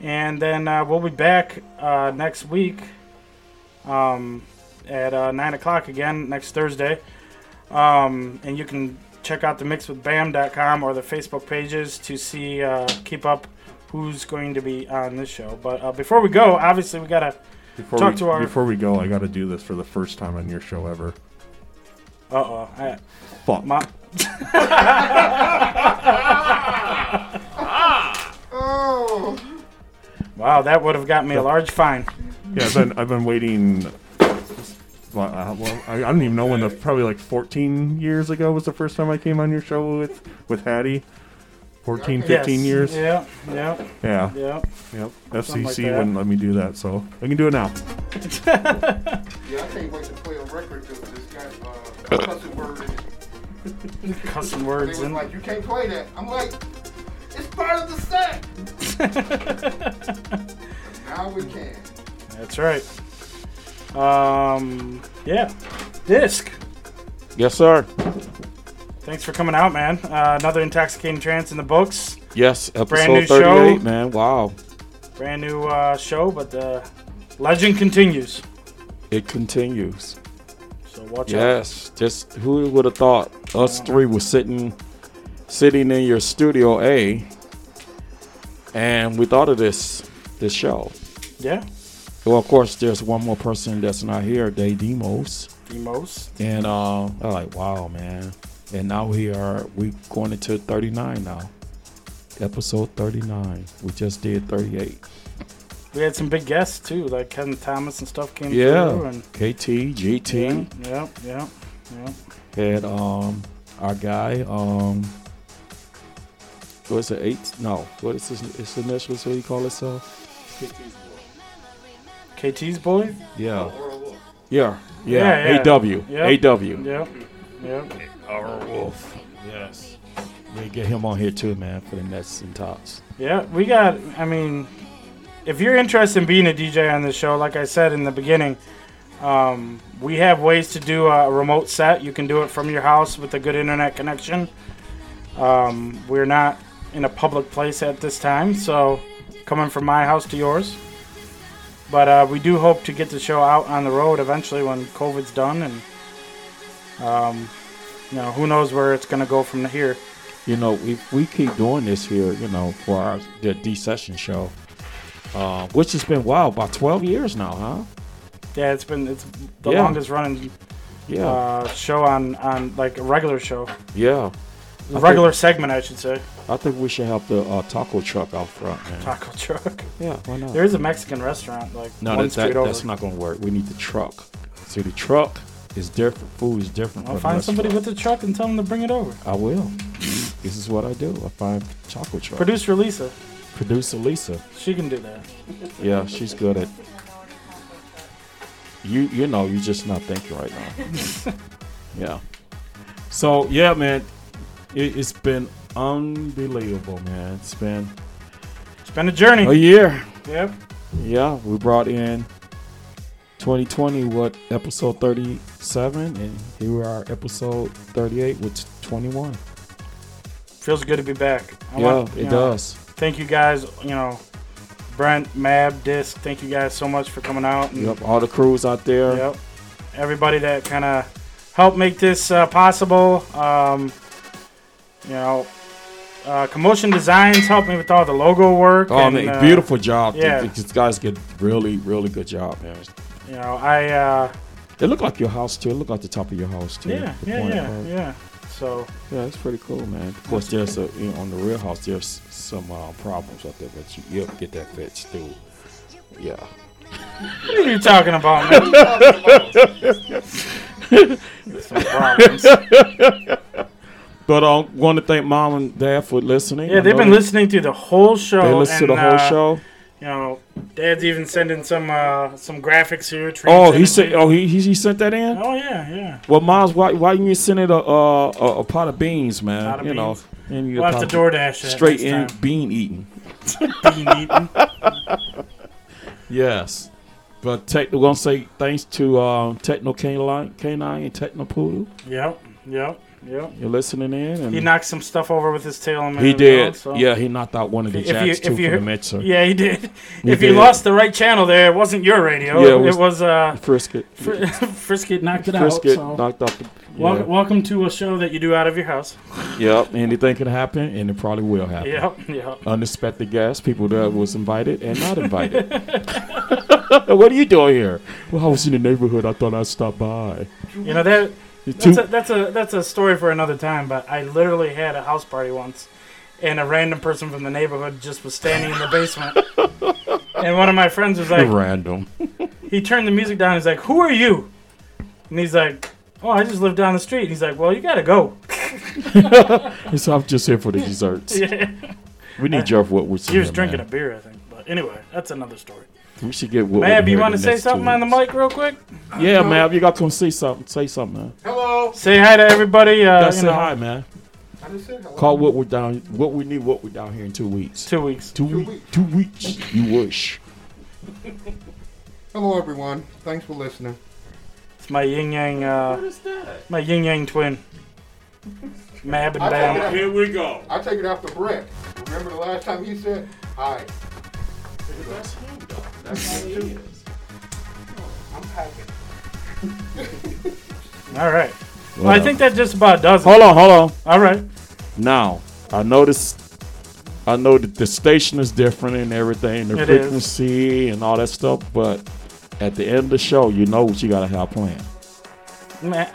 And then uh, we'll be back uh, next week um, at uh, 9 o'clock again next Thursday. Um, and you can check out the mixwithbam.com or the Facebook pages to see, uh, keep up who's going to be on this show. But uh, before we go, obviously, we got to Before Talk we, to our- before we go, I got to do this for the first time on your show ever. Uh oh. Fuck. my, Oh, wow, that would have got me a large fine. Yeah, I've been I've been waiting. Well, well I, I don't even know when the probably like 14 years ago was the first time I came on your show with with Hattie. 14, 15 Yes. years. Yeah, yeah, Yeah. yeah. Yep. Something like FCC wouldn't let me do that, so I can do it now. yeah, I can't wait to play a record that this guy, uh, cussing word in it. Cussing They words was and like, you can't play that. I'm like, it's part of the set. now we can. that's right. Um, yeah. Disc. Yes, sir. Thanks for coming out, man. Uh, another intoxicating trance in the books. Yes, brand new episode show. 38, man. Wow. Brand new uh, show, but the legend continues. It continues. So watch out. Yes, just who would have thought us three were sitting sitting in your studio A and we thought of this this show. Yeah. Well, of course, there's one more person that's not here, Dave Demos. Demos. And uh, I'm like, wow, man. And now we are we going into 39 now. Episode 39. We just did 38. We had some big guests too, like Kevin Thomas and stuff came Yeah. through. And KT, GT. yeah, yeah, yeah. Had um our guy, um what's it, eight? No, what is his, his initials? What do you call himself? KT's boy. Yeah. Yeah. Yeah, Yeah. yeah. AW. Yep. AW. Yep, yep. Our Wolf. Yes. We get him on here too, man, for the Nets and Tops. Yeah, we got. I mean, if you're interested in being a DJ on this show, like I said in the beginning, um, we have ways to do a remote set. You can do it from your house with a good internet connection. Um, we're not in a public place at this time, so coming from my house to yours. But uh, we do hope to get the show out on the road eventually when COVID's done, and um, you know who knows where it's going to go from here. You know, we we keep doing this here, you know, for our the D session show. Uh, which has been wow, about twelve years now, huh? Yeah, it's been it's the Yeah. longest running Yeah. uh, show on on like a regular show, yeah. a regular segment, I should say. I think we should have the uh, taco truck out front, man. Taco truck. Yeah, why not? There is a Mexican restaurant like no, one that, street that, over. that's not gonna work. We need the truck. See, the truck is different. Food is different. I'll find somebody restaurant. with a truck and tell them to bring it over. I will. this is what I do. I find taco truck. Producer Lisa, Producer Lisa. she can do that. Yeah, she's good at. You you know you're just not thinking right now. yeah. So yeah, man, it, it's been unbelievable, man. It's been It's been a journey. a year. Yep. Yeah, we brought in 2020 what episode 37, and here we are episode 38 with 21. Feels good to be back. I yeah, want- it know, does. Thank you guys. You know, Brent, Mab, Disc. Thank you guys so much for coming out. And, Yep, all the crews out there. Yep. Everybody that kind of helped make this uh, possible. Um, you know, uh, Commotion Designs helped me with all the logo work. Oh and, man, uh, beautiful job. yeah. These guys get really, really good job, man. You know, I. Uh, It looked like your house too. It looked like the top of your house too. yeah, yeah, yeah, yeah. So Yeah, it's pretty cool, man. Of course, there's a you know, on the real house. There's some uh, problems out there, but you, you'll get that fixed too. Yeah. what are you talking about, man? Some problems. But I um, want to thank mom and dad for listening. Yeah, I they've been they- listening to the whole show. They listen to the whole uh, show. You know, Dad's even sending some uh, some graphics here. Oh, he said. Oh, he, he he sent that in. Oh yeah, yeah. Well, Miles, why why you send it a a, a, a pot of beans, man? Pot of you beans. know, and you We'll have to DoorDash straight in time. bean eating. Bean eating. Yes. But tech, we're gonna say thanks to um, Techno Canine, Canine and Techno Poodle. Yep, yep, yep. You're listening in, and He knocked some stuff over with his tail. minute he did. so- Yeah, he knocked out one of the If jacks too you- for the mixer. Yeah, he did. He if you lost the right channel there, it wasn't your radio. Yeah, it it was- was, uh, Frisket. Fr- Frisket knocked it Frisket out. So. knocked out the. Yeah. welcome to a show that you do out of your house. Yep. Anything can happen, and it probably will happen. Yep, yep. Unexpected guests, people that was invited and not invited. what are you doing here? Well, I was in the neighborhood. I thought I'd stop by. You know that that's a, that's a that's a story for another time. But I literally had a house party once, and a random person from the neighborhood just was standing in the basement, and one of my friends was like, Random. he turned the music down. He's like, "Who are you?" And he's like, "Oh, I just live down the street." And He's like, "Well, you gotta go." so I'm just here for the desserts. Yeah. We need Jeff Woodward. He was drinking a beer, I think. But anyway, that's another story. We should get Woodward. Mab, you want to say something on the mic real quick? Yeah, Mab, you got to say something. Say something, man. Hello. Say hi to everybody. Uh, Gotta you say know, hi, man. I just said hello. Call Woodward down. What we need What we're down here in two weeks. Two weeks. Two, Two weeks. weeks. Two weeks. You wish. Hello, everyone. Thanks for listening. It's my yin yang. Uh, is that? my yin yang twin. Mab and I Bam. it Here we go. I take it after Brett. Remember the last time he said hi? That's him, though. That's how he is. I'm packing. All right. Well, I think that just about does it. Hold on, hold on. All right. Now, I noticed I know that the station is different and everything, the It is. frequency and all that stuff, but at the end of the show, you know what you gotta have planned. Man,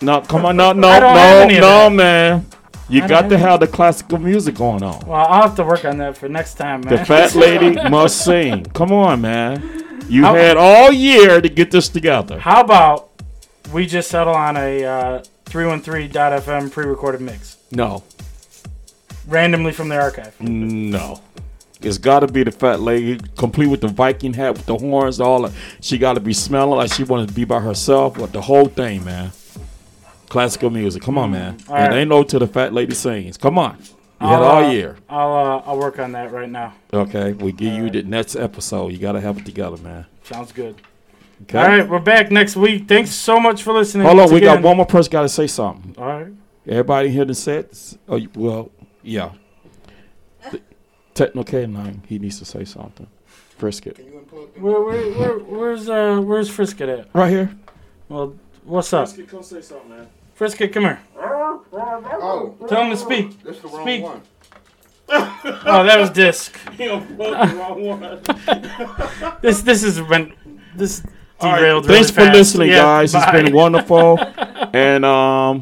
No, come on, no, no, I don't have no, of no, that. man. You I got to have the classical music going on. well, I'll have to work on that for next time, man. The fat lady must sing. Come on, man. You How- had all year to get this together. How about we just settle on a uh, 313.fm pre-recorded mix, No, randomly from the archive? no. It's got to be the fat lady, complete with the Viking hat, with the horns, all. That. She got to be smelling like she wanted to be by herself, with the whole thing, man. Classical music. Come on, man. all and right. ain't no till the fat lady sings. Come on. You I'll, had all uh, year. I'll uh, I'll work on that right now. Okay, we give you the next episode. You got to have it together, man. Sounds good. Okay. All right, we're back next week. Thanks so much for listening. Hold on, once we got one more person got to say something. All right. Everybody here done said, this? oh, well, yeah. The Techno K9, he needs to say something. Frisket. Can you unplug? Where, where, where, where's uh where's Frisket at? Right here. Well, what's up? Frisket, come say something, man. Frisket, come here. Oh, Tell him to speak. that's the wrong Speak. one. Oh, that was disc. This this is when this derailed. Thanks really for fast. listening, Yeah, guys. bye. It's been wonderful. and um